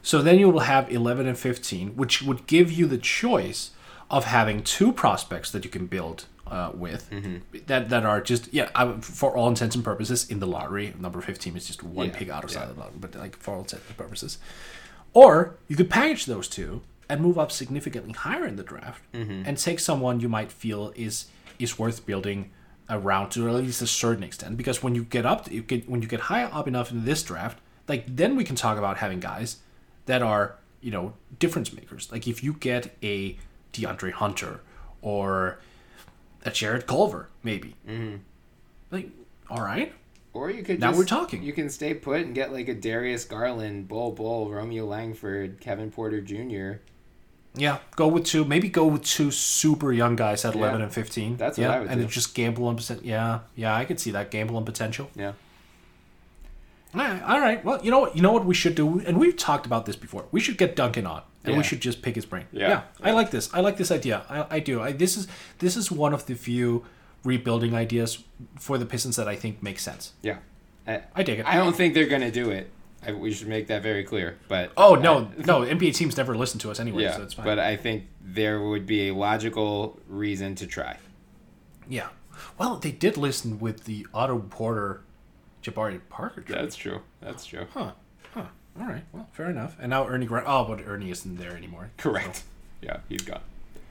So then you will have eleven and fifteen, which would give you the choice of having two prospects that you can build uh, with that that are just yeah I, for all intents and purposes in the lottery. Number fifteen is just one Yeah, pick yeah. of the lottery, but like for all intents and purposes. Or you could package those two and move up significantly higher in the draft and take someone you might feel is is worth building around to at least a certain extent. Because when you get up, you get when you get high up enough in this draft, like then we can talk about having guys that are you know difference makers. Like if you get a DeAndre Hunter or a Jarrett Culver, maybe. Mm-hmm. Like, all right, Or you could Now just- we're talking. You can stay put and get like a Darius Garland, Bol Bol, Romeo Langford, Kevin Porter Jr. Yeah, go with two. Maybe go with two super young guys at eleven and fifteen. That's what yeah, I would and do. then just gamble on percent. Yeah, yeah, I could see that gamble on potential. Yeah. All right, all right. Well, you know what? You know what we should do, and we've talked about this before. We should get Duncan on, and Yeah. we should just pick his brain. Yeah. I like this. I like this idea. I, I do. I, this is this is one of the few rebuilding ideas for the Pistons that I think makes sense. Yeah. I, I dig it. I don't think they're going to do it. I, we should make that very clear. But oh no, no! NBA teams never listen to us anyway, yeah, so it's fine. but I think there would be a logical reason to try. yeah. Well, they did listen with the Otto Porter, Jabari Parker trade. That's true. That's true. Huh. Huh. All right. Well, fair enough. And now Ernie Grant. Oh, but Ernie isn't there anymore. Correct. Yeah, he's gone.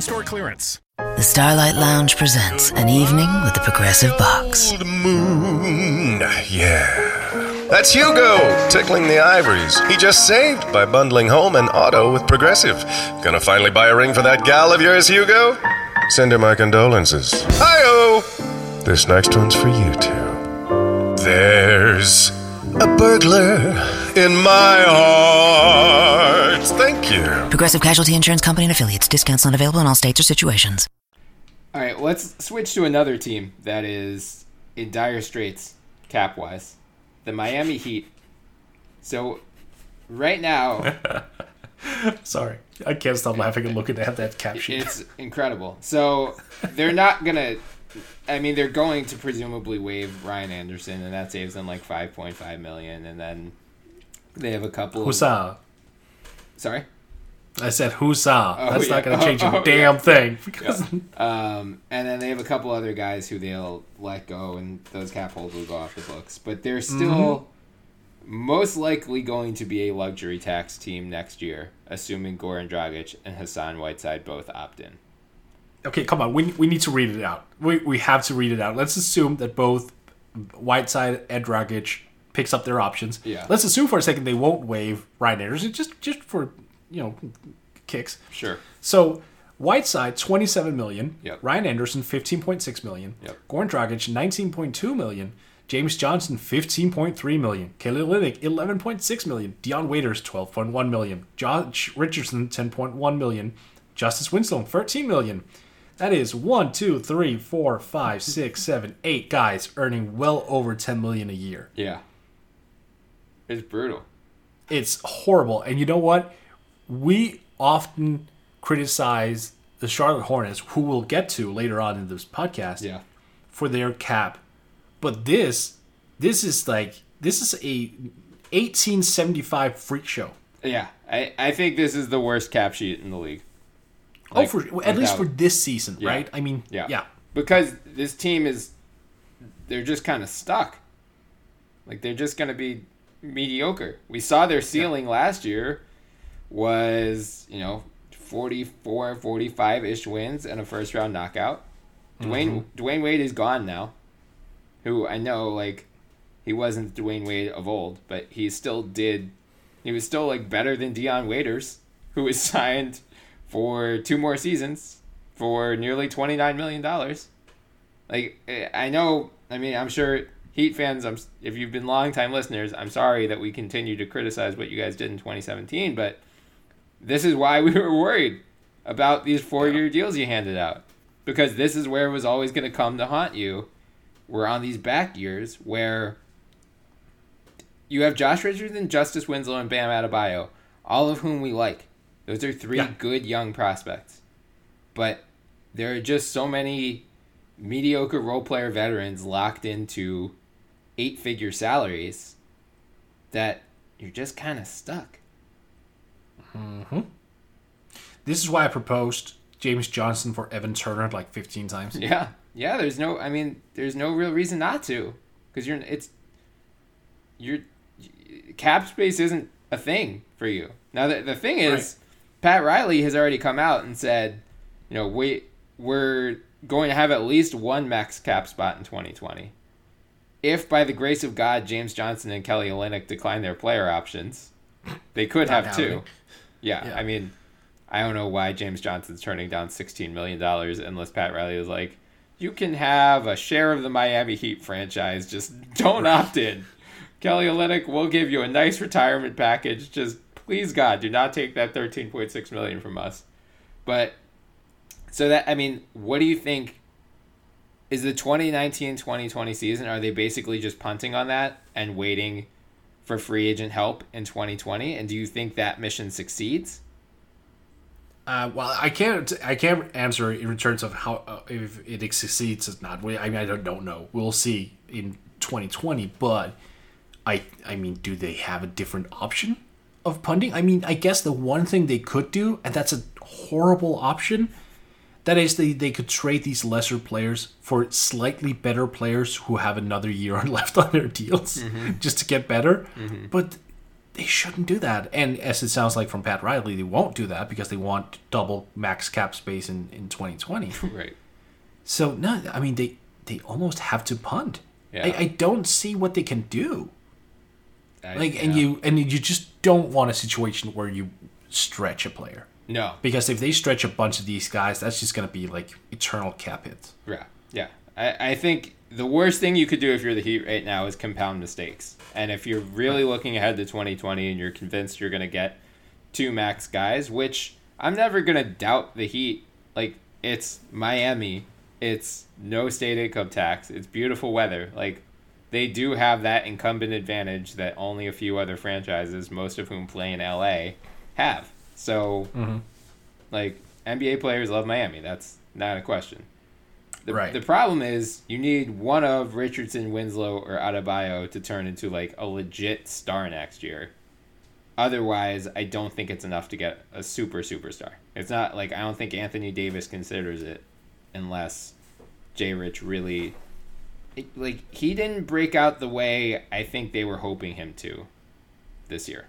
store clearance. The Starlight Lounge presents an evening with the Progressive Box. Old moon, yeah. That's Hugo, tickling the ivories. He just saved by bundling home and auto with Progressive. Gonna finally buy a ring for that gal of yours, Hugo? Send her my condolences. Hi-oh! This next one's for you two. There's a burglar in my heart. Thank you. Progressive Casualty Insurance Company and affiliates. Discounts not available in all states or situations. All right, let's switch to another team that is in dire straits cap wise the Miami Heat. So, right now. Sorry. I can't stop laughing and looking at that cap sheet. It's incredible. So, they're not going to. I mean, they're going to presumably waive Ryan Anderson, and that saves them like 5.5 million. And then they have a couple. Hussa. Of, sorry? I said Husa. Oh, That's yeah. not going to change oh, a damn yeah. thing. Because yeah. um, and then they have a couple other guys who they'll let go, and those cap holds will go off the books. But they're still mm-hmm. most likely going to be a luxury tax team next year, assuming Goran Dragic and Hassan Whiteside both opt in. Okay, come on. We, we need to read it out. We, we have to read it out. Let's assume that both Whiteside and Dragic picks up their options. Yeah. Let's assume for a second they won't waive Ryan Anderson just just for you know kicks. Sure. So Whiteside, 27 million. Yep. Ryan Anderson, 15.6 million. Yep. Goran Dragic, 19.2 million. James Johnson, 15.3 million. Kelly Olynyk, 11.6 million. Dion Waiters, 12.1 million. Josh Richardson, 10.1 million. Justice Winslow, 13 million. That is one, two, three, four, five, six, seven, eight guys earning well over 10 million a year. Yeah. It's brutal. It's horrible. And you know what? We often criticize the Charlotte Hornets, who we'll get to later on in this podcast, yeah. for their cap. But this, this is like this is a 1875 freak show. Yeah, I, I think this is the worst cap sheet in the league. Like, oh, for at least for this season, yeah. right? I mean, yeah, yeah, because this team is they're just kind of stuck. Like they're just going to be mediocre. We saw their ceiling yeah. last year was, you know, 44, 45 ish wins and a first round knockout. Mm-hmm. Dwyane Wade is gone now. Who I know like he wasn't Dwyane Wade of old, but he still did he was still like better than Dion Waiters, who was signed for two more seasons for nearly twenty nine million dollars. Like eh, I know, I mean, I'm sure Heat fans, I'm if you've been longtime listeners, I'm sorry that we continue to criticize what you guys did in 2017, but this is why we were worried about these four year deals you handed out. Because this is where it was always going to come to haunt you. We're on these back years where you have Josh Richardson, Justice Winslow, and Bam Adebayo, all of whom we like. Those are three yeah. good young prospects. But there are just so many mediocre role player veterans locked into eight figure salaries that you're just kind of stuck. Mm-hmm. This is why I proposed James Johnson for Evan Turner like 15 times. Yeah, yeah. There's no, I mean, there's no real reason not to, because you're, it's, your cap space isn't a thing for you. Now the the thing is, right. Pat Riley has already come out and said, you know, we we're going to have at least one max cap spot in 2020. If by the grace of God James Johnson and Kelly Olynyk decline their player options, they could have two. Yeah, yeah, I mean, I don't know why James Johnson's turning down $16 million unless Pat Riley was like, you can have a share of the Miami Heat franchise. Just don't opt in. Kelly Olynyk we'll give you a nice retirement package. Just please God, do not take that 13.6 million from us. But so that I mean, what do you think is the 2019-2020 season are they basically just punting on that and waiting for free agent help in 2020? And do you think that mission succeeds? Uh, well, I can't. I can't answer in terms of how uh, if it succeeds or not. I mean, I don't, don't know. We'll see in 2020. But I, I mean, do they have a different option of punting? I mean, I guess the one thing they could do, and that's a horrible option, that is, they, they could trade these lesser players for slightly better players who have another year left on their deals mm-hmm. just to get better. Mm-hmm. But they shouldn't do that. And as it sounds like from Pat Riley, they won't do that because they want double max cap space in, in 2020. Right. So, no, I mean, they, they almost have to punt. Yeah. I, I don't see what they can do. I- Like, and you and you just don't want a situation where you stretch a player no, because if they stretch a bunch of these guys, that's just gonna be like eternal cap hits. Yeah, yeah. I, I think the worst thing you could do if you're the Heat right now is compound mistakes. And if you're really looking ahead to 2020 and you're convinced you're going to get two max guys, which I'm never going to doubt the Heat. Like, it's Miami. It's no state income tax. It's beautiful weather. Like, they do have that incumbent advantage that only a few other franchises, most of whom play in LA, have. So, mm-hmm. like, NBA players love Miami. That's not a question. The, Right. the problem is you need one of Richardson, Winslow, or Adebayo to turn into like a legit star next year. Otherwise, I don't think it's enough to get a super superstar. It's not like I don't think Anthony Davis considers it unless J. Rich really it- like he didn't break out the way I think they were hoping him to this year.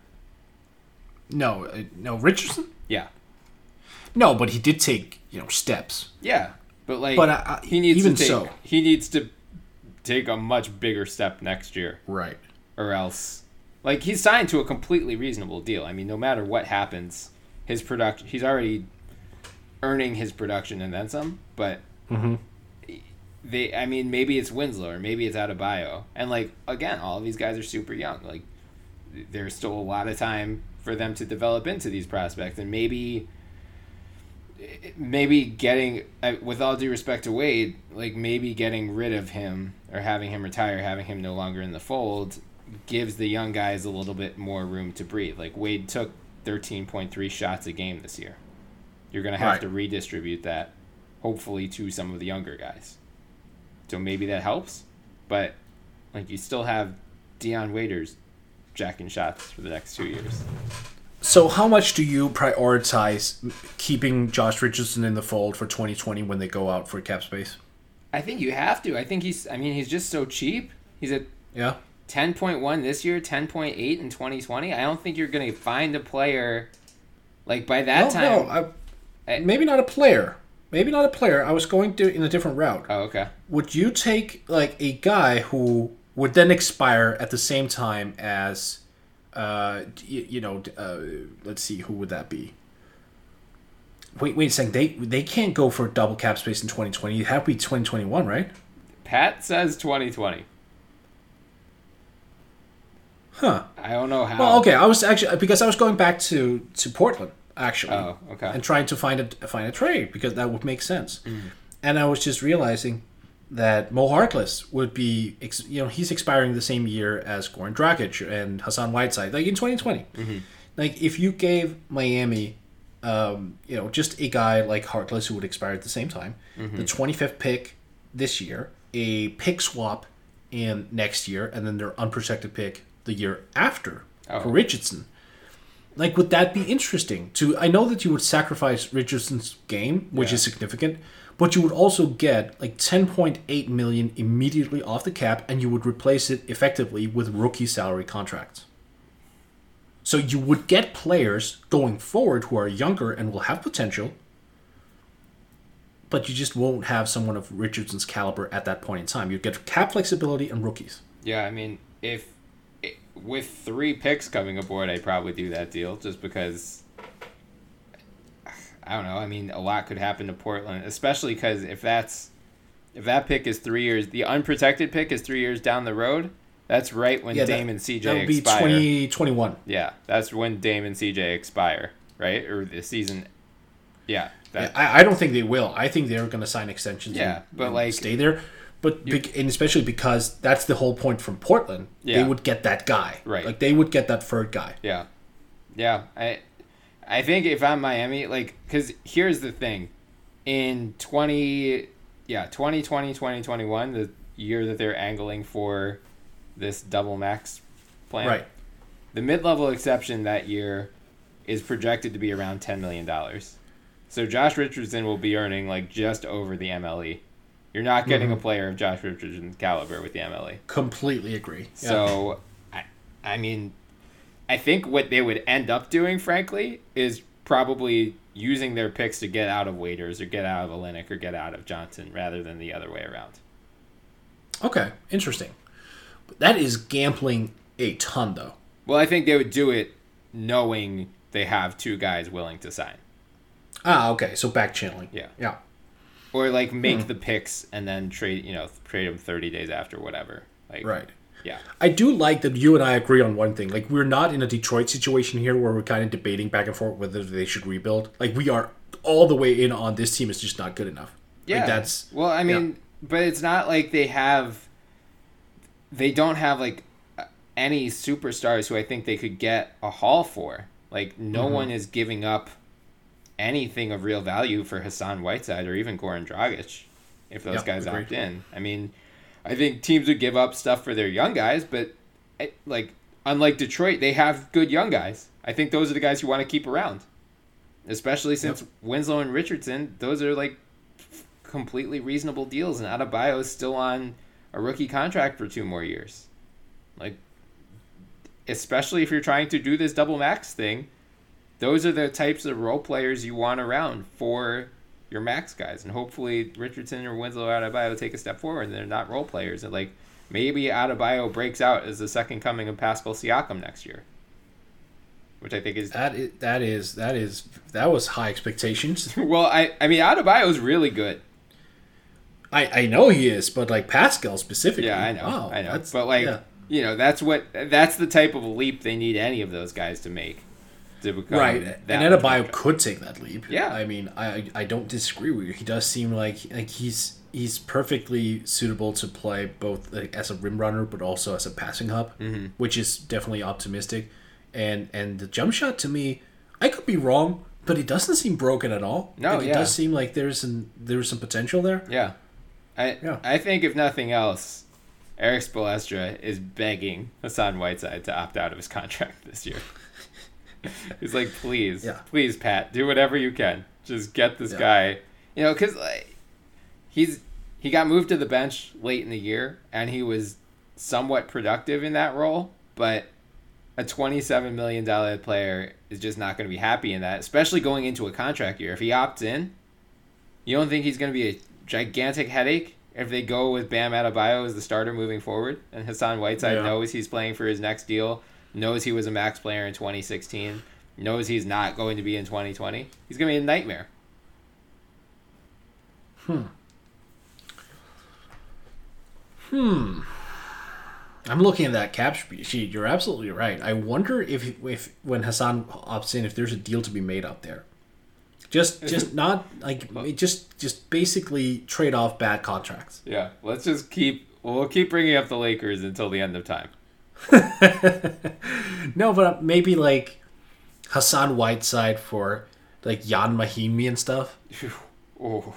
No, uh, no Richardson. Yeah. No, but he did take you know steps. Yeah, but like, But I- I- he needs even to take, so. he needs to take a much bigger step next year, Right. or else, like, he's signed to a completely reasonable deal. I mean, no matter what happens, his production, he's already earning his production and then some. But they, I mean, maybe it's Winslow or maybe it's Adebayo, and like again, all of these guys are super young. Like, there's still a lot of time for them to develop into these prospects, and maybe maybe getting with all due respect to Wade, like maybe getting rid of him or having him retire, having him no longer in the fold gives the young guys a little bit more room to breathe. Like Wade took 13.3 shots a game this year. You're going to have Right. to redistribute that hopefully to some of the younger guys. So maybe that helps, but like you still have Dion Waiters jacking shots for the next 2 years. So, how much do you prioritize keeping Josh Richardson in the fold for 2020 when they go out for cap space? I think you have to. I think he's I mean he's just so cheap. He's at Yeah. 10.1 this year, 10.8 in 2020. I don't think you're going to find a player like by that no, time. no, I, maybe not a player. Maybe not a player. I was going to in a different route. oh, okay. Would you take like a guy who would then expire at the same time as, uh, you, you know, uh, let's see, who would that be? Wait, wait a second. They they can't go for double cap space in 2020. It have to be 2021, right? Pat says 2020. Huh. I don't know how. Well, okay. I was actually because I was going back to to Portland actually. Oh, okay. And trying to find a find a trade because that would make sense. Mm. And I was just realizing that Mo Harkless would be, ex- you know, he's expiring the same year as Goran Dragic and Hassan Whiteside, like in 2020. Mm-hmm. Like if you gave Miami, um, you know, just a guy like Harkless who would expire at the same time, Mm-hmm. the 25th pick this year, a pick swap in next year, and then their unprotected pick the year after Oh. for Richardson. Like, would that be interesting? To I know that you would sacrifice Richardson's game, which Yeah. is significant, but you would also get like 10.8 million immediately off the cap, and you would replace it effectively with rookie salary contracts. So you would get players going forward who are younger and will have potential, but you just won't have someone of Richardson's caliber at that point in time. You'd get cap flexibility and rookies. Yeah, I mean, if with three picks coming aboard, I'd probably do that deal just because. I don't know. I mean, a lot could happen to Portland, especially because if that's if that pick is three years, the unprotected pick is three years down the road. That's right when Yeah, Dame that, and CJ that would be expire. 2021. Yeah, that's when Dame and CJ expire, right? Or the season. Yeah, that, I, I don't think they will. I think they're going to sign extensions. Yeah, and- but and like- stay there. But bec- and especially because that's the whole point from Portland. They would get that guy. Right. Like they would get that third guy. Yeah, yeah. I, I think if I'm Miami, like, cause here's the thing, in twenty, yeah, 2020, 2021, the year that they're angling for this double max plan, Right. The mid-level exception that year is projected to be around ten million dollars. So Josh Richardson will be earning like just over the MLE. You're not getting Mm-hmm. a player of Josh Richardson's caliber with the MLE. Completely agree. Yeah. So, I, I mean, I think what they would end up doing, frankly, is probably using their picks to get out of Waiters or get out of Olynyk or get out of Johnson rather than the other way around. Okay, interesting. But that is gambling a ton, though. Well, I think they would do it knowing they have two guys willing to sign. Ah, okay. So back channeling. Yeah. Yeah. Or like make Hmm. the picks and then trade, you know, trade them 30 days after whatever. Like Right. Yeah. I do like that you and I agree on one thing. Like we're not in a Detroit situation here where we're kind of debating back and forth whether they should rebuild. Like we are all the way in on this team is just not good enough. Yeah. Like that's Well, I mean, but it's not like they have they don't have like any superstars who I think they could get a haul for. Like no Mhm. one is giving up anything of real value for Hassan Whiteside or even Goran Dragic if those Yep, guys agreed. opt in. I mean, I think teams would give up stuff for their young guys, but eh, like unlike Detroit, they have good young guys. I think those are the guys you want to keep around. Especially since Winslow and Richardson, those are like completely reasonable deals, and Adebayo is still on a rookie contract for two more years. Like, especially if you're trying to do this double max thing, those are the types of role players you want around for your max guys, and hopefully Richardson or Winslow or Adebayo take a step forward, and they're not role players, and like maybe Adebayo breaks out as the second coming of Pascal Siakam next year, which I think is that is that is that is that was high expectations. well, I I mean Adebayo is really good. I I know he is, but like Pascal specifically. Yeah, I know, Wow, I know. But like, yeah. you know, that's what that's the type of leap they need any of those guys to make to become right, that and Adebayo could take that leap. Yeah. I mean, I I don't disagree with you. He does seem like like he's he's perfectly suitable to play both like, as a rim runner, but also as a passing hub, Mhm. which is definitely optimistic. And and the jump shot to me, I could be wrong, but it doesn't seem broken at all. No, like, it does seem like there's some there's some potential there. Yeah, I yeah. I think if nothing else, Erik Spoelstra is begging Hassan Whiteside to opt out of his contract this year. He's like, please, Yeah. please, Pat, do whatever you can. Just get this Yeah. guy, you know, because like, he's he got moved to the bench late in the year, and he was somewhat productive in that role, but a twenty-seven million dollar player is just not going to be happy in that, especially going into a contract year. If he opts in, you don't think he's going to be a gigantic headache if they go with Bam Adebayo as the starter moving forward, and Hassan Whiteside Yeah. knows he's playing for his next deal, knows he was a max player in 2016, knows he's not going to be in 2020. He's going to be a nightmare. Hmm. Hmm. I'm looking at that cap sheet. You're absolutely right. I wonder if if when Hassan opts in, if there's a deal to be made out there. Just just not like just just basically trade off bad contracts. Yeah, let's just keep we'll keep bringing up the Lakers until the end of time. No, but maybe like Hassan Whiteside for like Ian Mahinmi and stuff. Oh.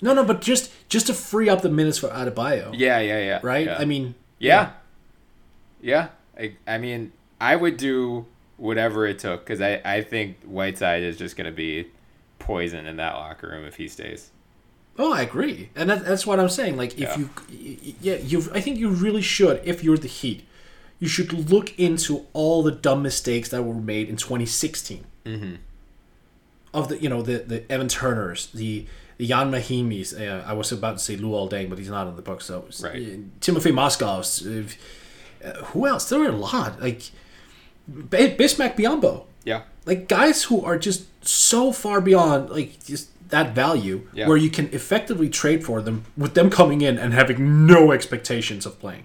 No, no, but just just to free up the minutes for Adebayo. Yeah, yeah, yeah. Right? yeah. I mean, yeah, yeah. I, I mean, I would do whatever it took because I, I think Whiteside is just going to be poison in that locker room if he stays. Oh, I agree, and that, that's what I'm saying. Like, if Yeah. you, yeah, you, I think you really should. If you're the Heat, you should look into all the dumb mistakes that were made in 2016. Mm-hmm. Of the, you know, the the Evan Turners, the the Ian Mahinmis. Uh, I was about to say Luol Deng, but he's not in the book. So, Right. uh, Timofey Mozgovs. Uh, who else? There were a lot. Like B- Bismack Biyombo. Yeah. Like guys who are just so far beyond like just that value Yeah. where you can effectively trade for them with them coming in and having no expectations of playing.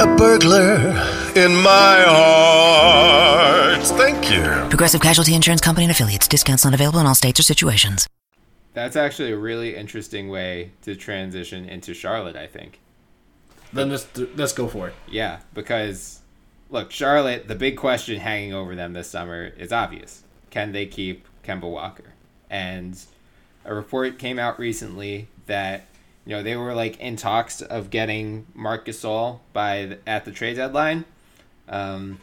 a burglar in my heart. Thank you. Progressive Casualty Insurance Company and Affiliates. Discounts not available in all states or situations. That's actually a really interesting way to transition into Charlotte, I think. Then let's let's go for it. Yeah, because look, Charlotte, the big question hanging over them this summer is obvious. Can they keep Kemba Walker? And a report came out recently that you know they were like in talks of getting Marc Gasol by the, at the trade deadline. Um,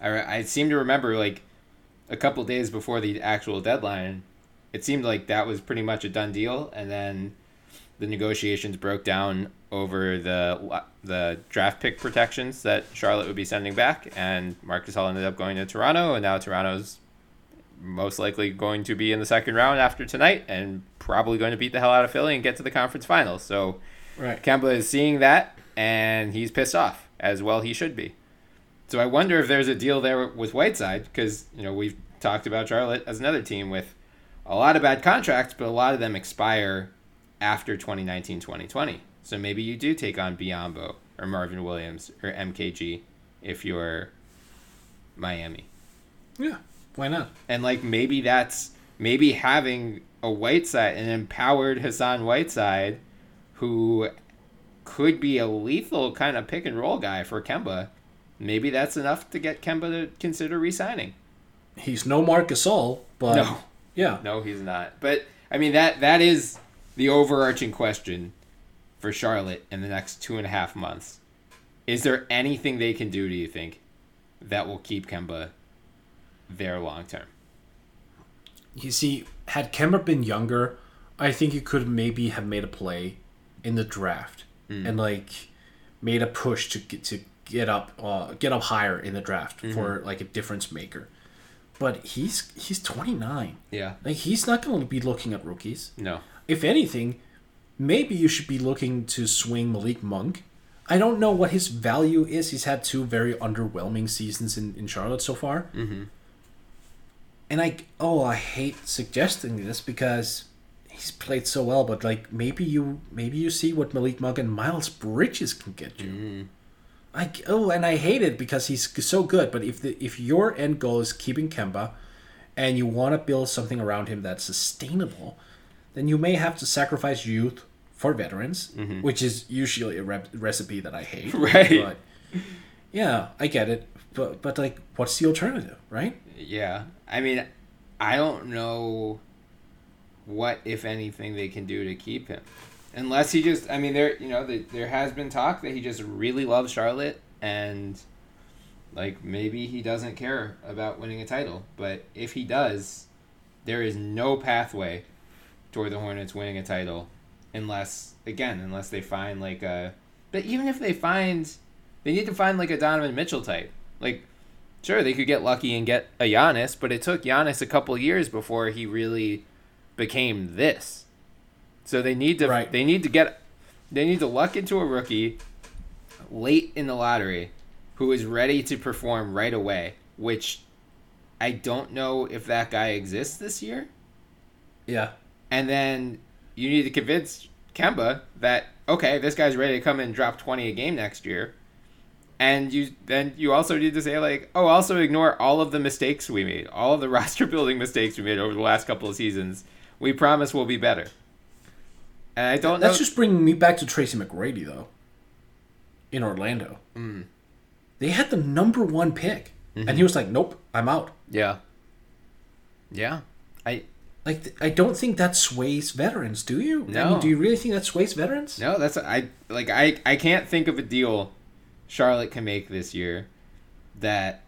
I, I seem to remember like a couple days before the actual deadline, it seemed like that was pretty much a done deal, and then the negotiations broke down over the the draft pick protections that Charlotte would be sending back, and Marc Gasol ended up going to Toronto, and now Toronto's most likely going to be in the second round after tonight, and probably going to beat the hell out of Philly and get to the conference finals. So, right. Kemba is seeing that, and he's pissed off as well. He should be. So I wonder if there's a deal there with Whiteside because you know we've talked about Charlotte as another team with a lot of bad contracts, but a lot of them expire after 2019 2020. So maybe you do take on Biyombo or Marvin Williams or MKG if you're Miami. Yeah, why not? And like maybe that's maybe having a Whiteside, an empowered Hassan Whiteside, who could be a lethal kind of pick and roll guy for Kemba. Maybe that's enough to get Kemba to consider re-signing. He's no Marc All, but no, yeah, no, he's not. But I mean that that is the overarching question for Charlotte in the next two and a half months. Is there anything they can do, do you think, that will keep Kemba there long term? You see, had Kemba been younger, I think he could maybe have made a play in the draft mm. and like made a push to get to get up uh, get up higher in the draft mm-hmm. for like a difference maker. But he's he's 29. Yeah. Like he's not going to be looking at rookies. No. If anything, maybe you should be looking to swing Malik Monk. I don't know what his value is. He's had two very underwhelming seasons in, in Charlotte so far. Mm-hmm. And I oh I hate suggesting this because he's played so well, but like maybe you maybe you see what Malik Monk and Miles Bridges can get you. Mm. I oh, and I hate it because he's so good. But if the if your end goal is keeping Kemba, and you want to build something around him that's sustainable, then you may have to sacrifice youth for veterans, mm-hmm. which is usually a re- recipe that I hate. Right. But yeah, I get it. But but like, what's the alternative, right? Yeah, I mean, I don't know what if anything they can do to keep him. Unless he just i mean there you know the, there has been talk that he just really loves charlotte and like maybe he doesn't care about winning a title. But if he does there is no pathway toward the hornets winning a title unless again unless they find like a but even if they find they need to find like a donovan mitchell type. Like sure they could get lucky and get a Giannis, but it took Giannis a couple years before he really became this so they need to right. they need to get they need to luck into a rookie late in the lottery who is ready to perform right away, which I don't know if that guy exists this year. Yeah. And then you need to convince Kemba that okay, this guy's ready to come in and drop 20 a game next year. And you then you also need to say like, oh, also ignore all of the mistakes we made, all of the roster building mistakes we made over the last couple of seasons. We promise we'll be better. And I don't. That's know... just bringing me back to Tracy McGrady though. In Orlando, mm. they had the number one pick, mm-hmm. and he was like, "Nope, I'm out." Yeah. Yeah, I like. I don't think that sways veterans. Do you? No. I mean, do you really think that sways veterans? No, that's I like. I I can't think of a deal Charlotte can make this year that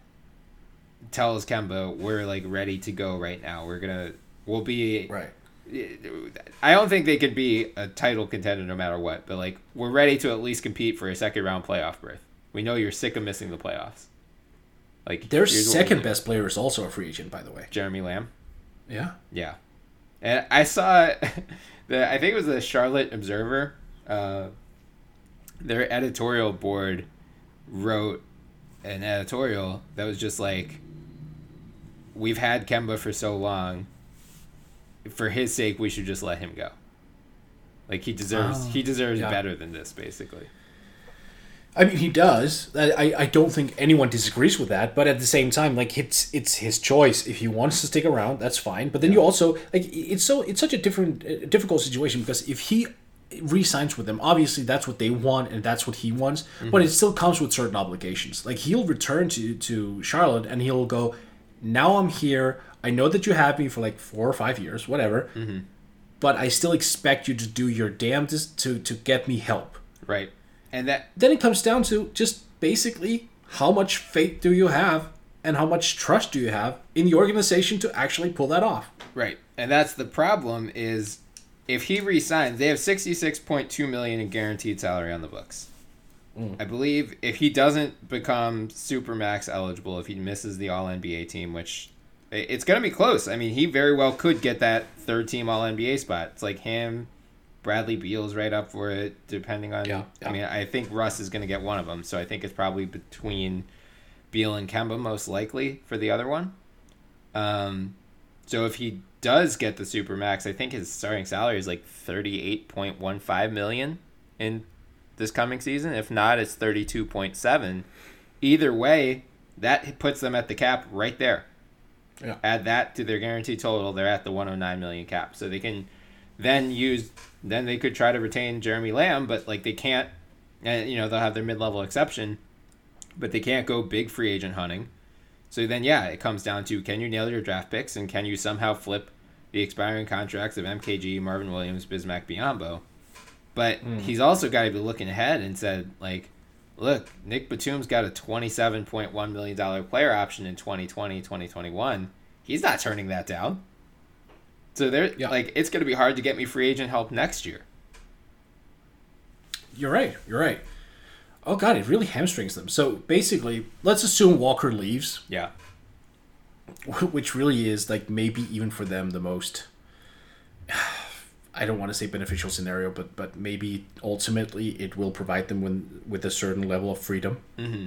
tells Kemba we're like ready to go right now. We're gonna we'll be right I don't think they could be a title contender no matter what, but like we're ready to at least compete for a second round playoff berth. We know you're sick of missing the playoffs. Like their second best player is also a free agent, by the way. Jeremy Lamb. Yeah. Yeah, and I saw the I think it was the Charlotte Observer. Uh, their editorial board wrote an editorial that was just like, "We've had Kemba for so long." for his sake, we should just let him go. Like he deserves, oh, he deserves yeah. better than this, basically. I mean, he does. I, I- don't think anyone disagrees with that. But at the same time, like it's it's his choice. If he wants to stick around, that's fine. But then you also like it's so it's such a different uh, difficult situation because if he re-signs with them, obviously that's what they want and that's what he wants. But mm-hmm. it still comes with certain obligations. Like he'll return to to Charlotte and he'll go, now I'm here. I know that you have me for like four or five years, whatever. Mm-hmm. But I still expect you to do your damnedest to to get me help Right. And that then it comes down to just basically how much faith do you have and how much trust do you have in the organization to actually pull that off. Right. And that's the problem is if he resigns, they have 66.2 million in guaranteed salary on the books. I believe if he doesn't become supermax eligible, if he misses the All NBA team, which it's going to be close. I mean, he very well could get that third team All NBA spot. It's like him, Bradley Beal's right up for it, depending on. Yeah, I mean, I think Russ is going to get one of them, so I think it's probably between Beal and Kemba most likely for the other one. Um, so if he does get the supermax, I think his starting salary is like thirty eight point one five million in this coming season. If not, it's thirty two point seven. Either way, that puts them at the cap right there. Yeah. Add that to their guaranteed total, they're at the one hundred nine million cap. So they can then use. Then they could try to retain Jeremy Lamb, but like they can't. And you know they'll have their mid level exception, but they can't go big free agent hunting. So then, yeah, it comes down to can you nail your draft picks and can you somehow flip the expiring contracts of MKG, Marvin Williams, Bismack, Biyombo? But hmm. he's also got to be looking ahead and said, like, look, Nick Batum's got a $27.1 million player option in 2020, 2021. He's not turning that down. So there, Yeah. like, it's going to be hard to get me free agent help next year. You're right. You're right. Oh god, it really hamstrings them. So basically, let's assume Walker leaves, Yeah. which really is like maybe even for them the most I don't want to say beneficial scenario, but but maybe ultimately it will provide them with with a certain level of freedom. Mm-hmm.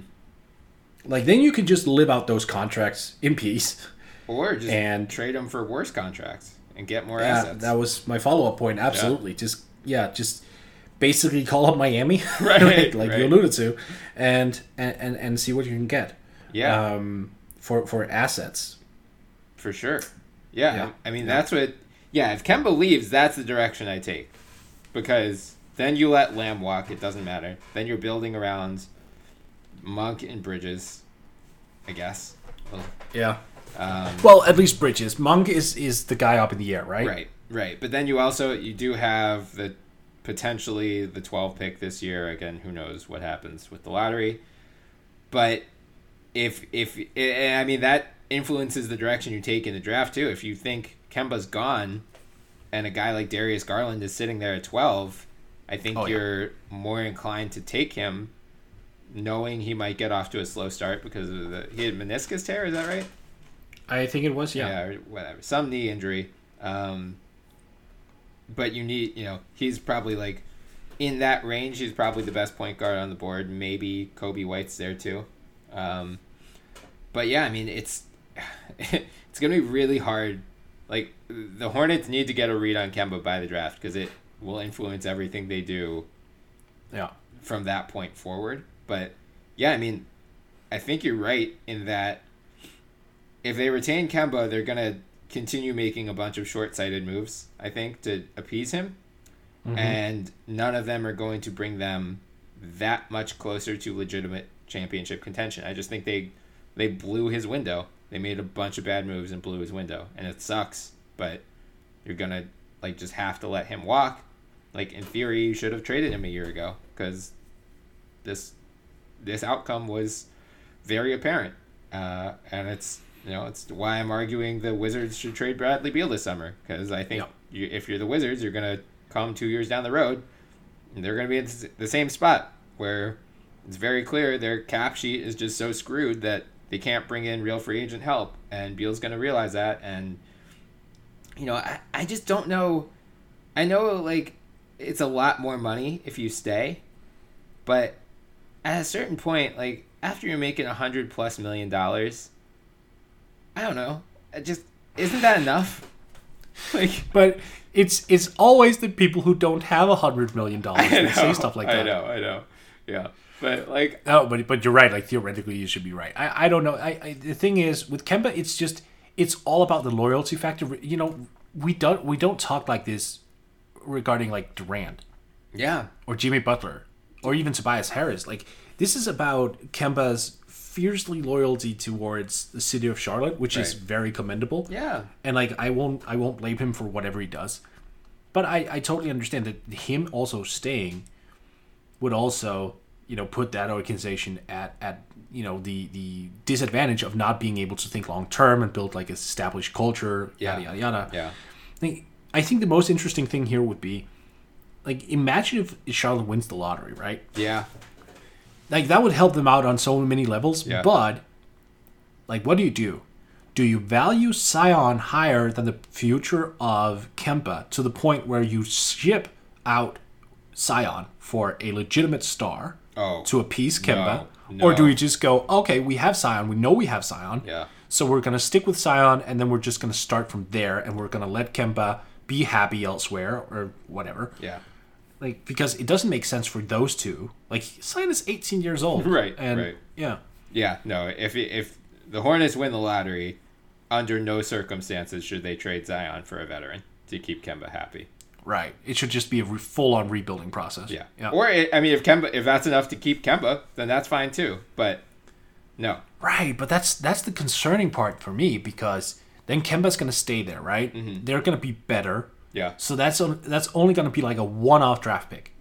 Like then you can just live out those contracts in peace. Or just And- trade them for worse contracts and get more Yeah, assets. that was my follow up point. Absolutely, just yeah, just basically call up Miami, Right, like, like right. you alluded to, and, and and see what you can get. Yeah. um, for for assets. For sure. Yeah. Yeah. I mean, that's what. Yeah, if Kemba leaves, that's the direction I take. Because then you let Lamb walk, it doesn't matter. Then you're building around Monk and Bridges, I guess. Well, Yeah. um, Well, at least Bridges. Monk is is the guy up in the air, right? right, right. But then you also you do have the potentially the 12 pick this year. Again, who knows what happens with the lottery. But if if eh, I mean that influences the direction you take in the draft too. If you think Kemba's gone, and a guy like Darius Garland is sitting there at twelve, I think Oh, you're more inclined to take him, knowing he might get off to a slow start because of the he had meniscus tear. Is that right? I think it was. Yeah. or whatever, some knee injury. Um, but you need, you know, he's probably like in that range. He's probably the best point guard on the board. Maybe Coby White's there too. Um, but yeah, I mean, it's it's gonna be really hard. Like the Hornets need to get a read on Kemba by the draft because it will influence everything they do Yeah. from that point forward. But yeah, I mean, I think you're right in that if they retain Kemba, they're gonna continue making a bunch of short-sighted moves. I think to appease him, and none of them are going to bring them that much closer to legitimate championship contention. I just think they they blew his window. They made a bunch of bad moves and blew his window, and it sucks. But you're gonna like just have to let him walk. Like in theory, you should have traded him a year ago because this this outcome was very apparent, uh, and it's you know it's why I'm arguing the Wizards should trade Bradley Beal this summer because I think Yeah. you, if you're the Wizards, you're gonna come two years down the road, and they're gonna be in the same spot where it's very clear their cap sheet is just so screwed that they can't bring in real free agent help, and Beal's gonna realize that, and you know I, I just don't know. I know like it's a lot more money if you stay, but at a certain point, like after you're making a hundred plus million dollars, I don't know. I just isn't that enough? Like But it's it's always the people who don't have a hundred million dollars that say stuff like that. I know, I know. Yeah, but like no, but but you're right. Like theoretically, you should be right. I I don't know. I, I the thing is with Kemba, it's just it's all about the loyalty factor. You know, we don't we don't talk like this regarding like Durant. Yeah. Or Jimmy Butler, or even Tobias Harris. Like this is about Kemba's fiercely loyalty towards the city of Charlotte, which is very commendable. Yeah. And like I won't I won't blame him for whatever he does. But I, I totally understand that him also staying would also, you know, put that organization at, at you know, the the disadvantage of not being able to think long term and build like a established culture, yada yada yada. Yeah. I think I think the most interesting thing here would be like imagine if Charlotte wins the lottery, right? Yeah. Like that would help them out on so many levels. Yeah. But like, what do you do? Do you value Zion higher than the future of Kemba to the point where you ship out Zion for a legitimate star Oh, to appease Kemba? no, Or do we just go, okay, we have Zion, we know we have Zion, Yeah. so we're gonna stick with Zion, and then we're just gonna start from there, and we're gonna let Kemba be happy elsewhere or whatever. Yeah. Like because it doesn't make sense for those two. Like is 18 years old, Right, And right. yeah, Yeah, no. If if the Hornets win the lottery, under no circumstances should they trade Zion for a veteran to keep Kemba happy. right. It should just be a re- full-on rebuilding process. Yeah. yeah. Or it, I mean, if Kemba, if that's enough to keep Kemba, then that's fine too. But no. Right, but that's that's the concerning part for me because then Kemba's gonna stay there, right? Mm-hmm. They're gonna be better. Yeah. So that's on, that's only gonna be like a one-off draft pick.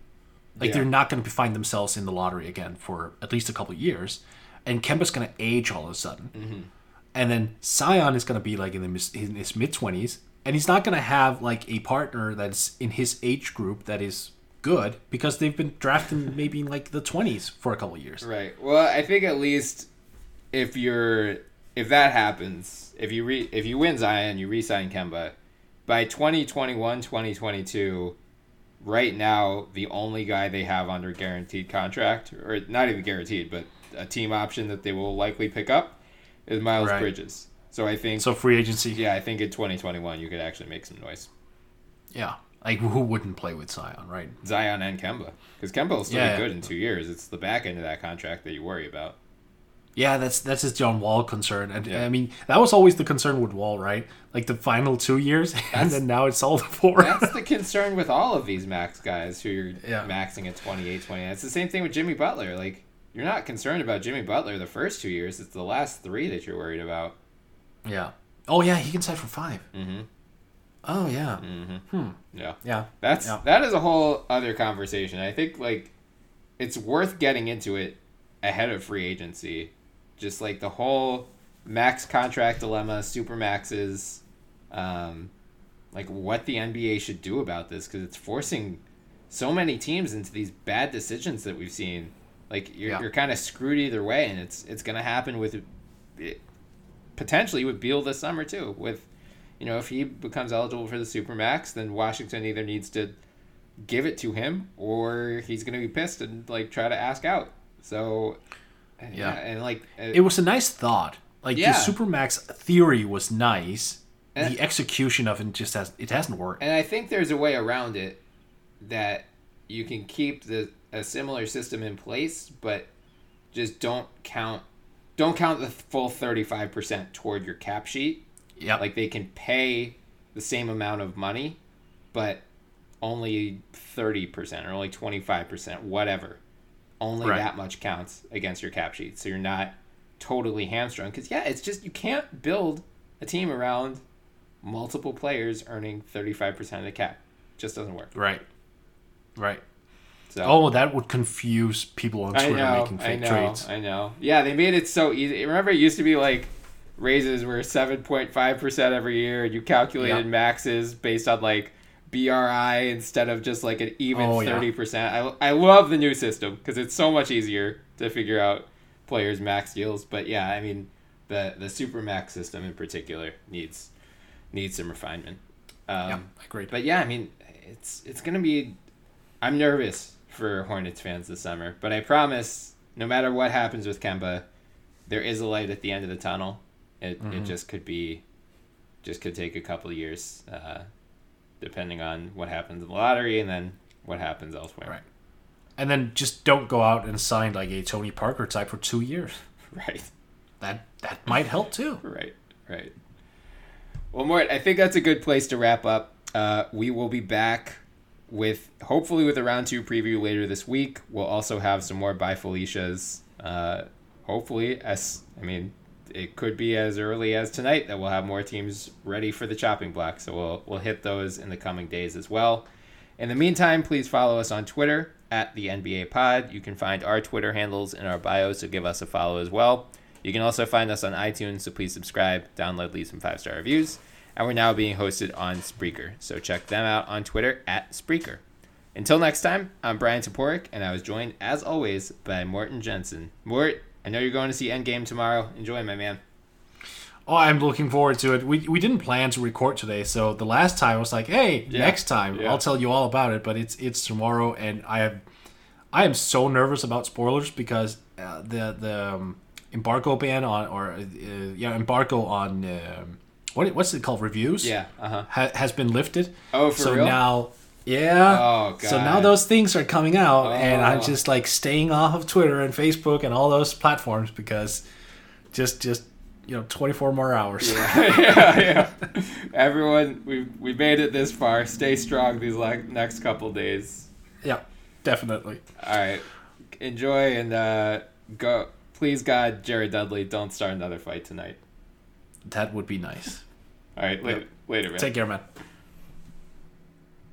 Like Yeah. they're not gonna find themselves in the lottery again for at least a couple of years, and Kemba's gonna age all of a sudden, Mm-hmm. and then Zion is gonna be like in, the, in his mid twenties, and he's not gonna have like a partner that's in his age group that is good because they've been drafting maybe in like the twenties for a couple of years. Right. Well, I think at least if you're if that happens, if you re, if you win Zion, you re-sign Kemba by 2021, 2022, right now the only guy they have under guaranteed contract or not even guaranteed, but a team option that they will likely pick up is Miles Right. Bridges. So I think So free agency. yeah, I think in 2021 you could actually make some noise. Yeah. Like who wouldn't play with Zion, right? Zion and Kemba because Kemba will still Yeah. be good in two years. It's the back end of that contract that you worry about. Yeah, that's that's his John Wall concern, and Yeah. I mean that was always the concern with Wall, right? Like the final two years, and then now it's all the four. That's the concern with all of these max guys who you're Yeah. maxing at 28, 29. It's the same thing with Jimmy Butler. Like, you're not concerned about Jimmy Butler the first two years. It's the last three that you're worried about. yeah. Oh yeah, he can sign for 5 Mhm. Oh yeah. Hmm. Yeah. Yeah. That's Yeah. that is a whole other conversation. I think like it's worth getting into it ahead of free agency. Just like the whole max contract dilemma, super maxes, um, like what the NBA should do about this because it's forcing so many teams into these bad decisions that we've seen. Like you're, Yeah. you're kind of screwed either way, and it's it's gonna happen with it, potentially with Beal this summer too. With you know, if he becomes eligible for the super max, then Washington either needs to give it to him or he's going to be pissed and like try to ask out. So yeah, and like uh, It was a nice thought. Like Yeah. the supermax theory was nice. And- the execution of it just has it hasn't worked. and I think there's a way around it that you can keep the a similar system in place, but just don't count don't count the full 35% toward your cap sheet. Yeah. Like they can pay the same amount of money, but only 30% or only 25%, whatever. Only Right. that much counts against your cap sheet. So you're not totally hamstrung. Because, yeah, it's just you can't build a team around multiple players earning 35% of the cap. just doesn't work. Right. Right. So Oh, that would confuse people on Twitter know, making I know, trades. I know. Yeah, they made it so easy. Remember, it used to be like raises were seven point five percent every year, and you calculated Yeah. maxes based on like BRI instead of just like an even Oh, yeah. thirty percent. I I love the new system because it's so much easier to figure out players' max deals. But yeah, I mean the the super max system in particular needs needs some refinement. Um, Yeah, agreed. But yeah, I mean it's it's gonna be. I'm nervous for Hornets fans this summer, but I promise, no matter what happens with Kemba, there is a light at the end of the tunnel. It it Mhm. just could be, just could take a couple of years, uh, depending on what happens in the lottery and then what happens elsewhere. Right. and then just don't go out and sign like a Tony Parker type for two years. Right. That that might help too. Right. Right. Well, Mort, I think that's a good place to wrap up. Uh, we will be back with hopefully with a round two preview later this week. We'll also have some more Bye Felicia's. Uh, hopefully, as I mean, it could be as early as tonight that we'll have more teams ready for the chopping block. So we'll we'll hit those in the coming days as well. In the meantime, please follow us on Twitter at the NBA Pod. You can find our Twitter handles in our bio, so give us a follow as well. You can also find us on iTunes, so please subscribe, download, leave some five star reviews. And we're now being hosted on Spreaker, so check them out on Twitter at Spreaker. Until next time, I'm Bryan Toporek, and I was joined, as always, by Morten Jensen. Mort, I know you're going to see Endgame tomorrow. Enjoy, my man. Oh, I'm looking forward to it. We, we didn't plan to record today, so the last time I was like, "Hey, Yeah. next time Yeah. I'll tell you all about it." But it's it's tomorrow, and I have I am so nervous about spoilers because uh, the the um, embargo ban on or uh, yeah embargo on um, what what's it called reviews Yeah, uh-huh. ha- has been lifted. Oh, for so real? now yeah. Oh, God. So now those things are coming out, and I'm Oh. just like staying off of Twitter and Facebook and all those platforms because just just you know 24 more hours. yeah, yeah. Everyone, we we made it this far. Stay strong these like next couple days. Yeah, definitely. All right, enjoy and uh, go. Please God, Jared Dudley, don't start another fight tonight. That would be nice. All right, Wait. later, later, man. Take care, man.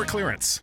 store clearance.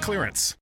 clearance.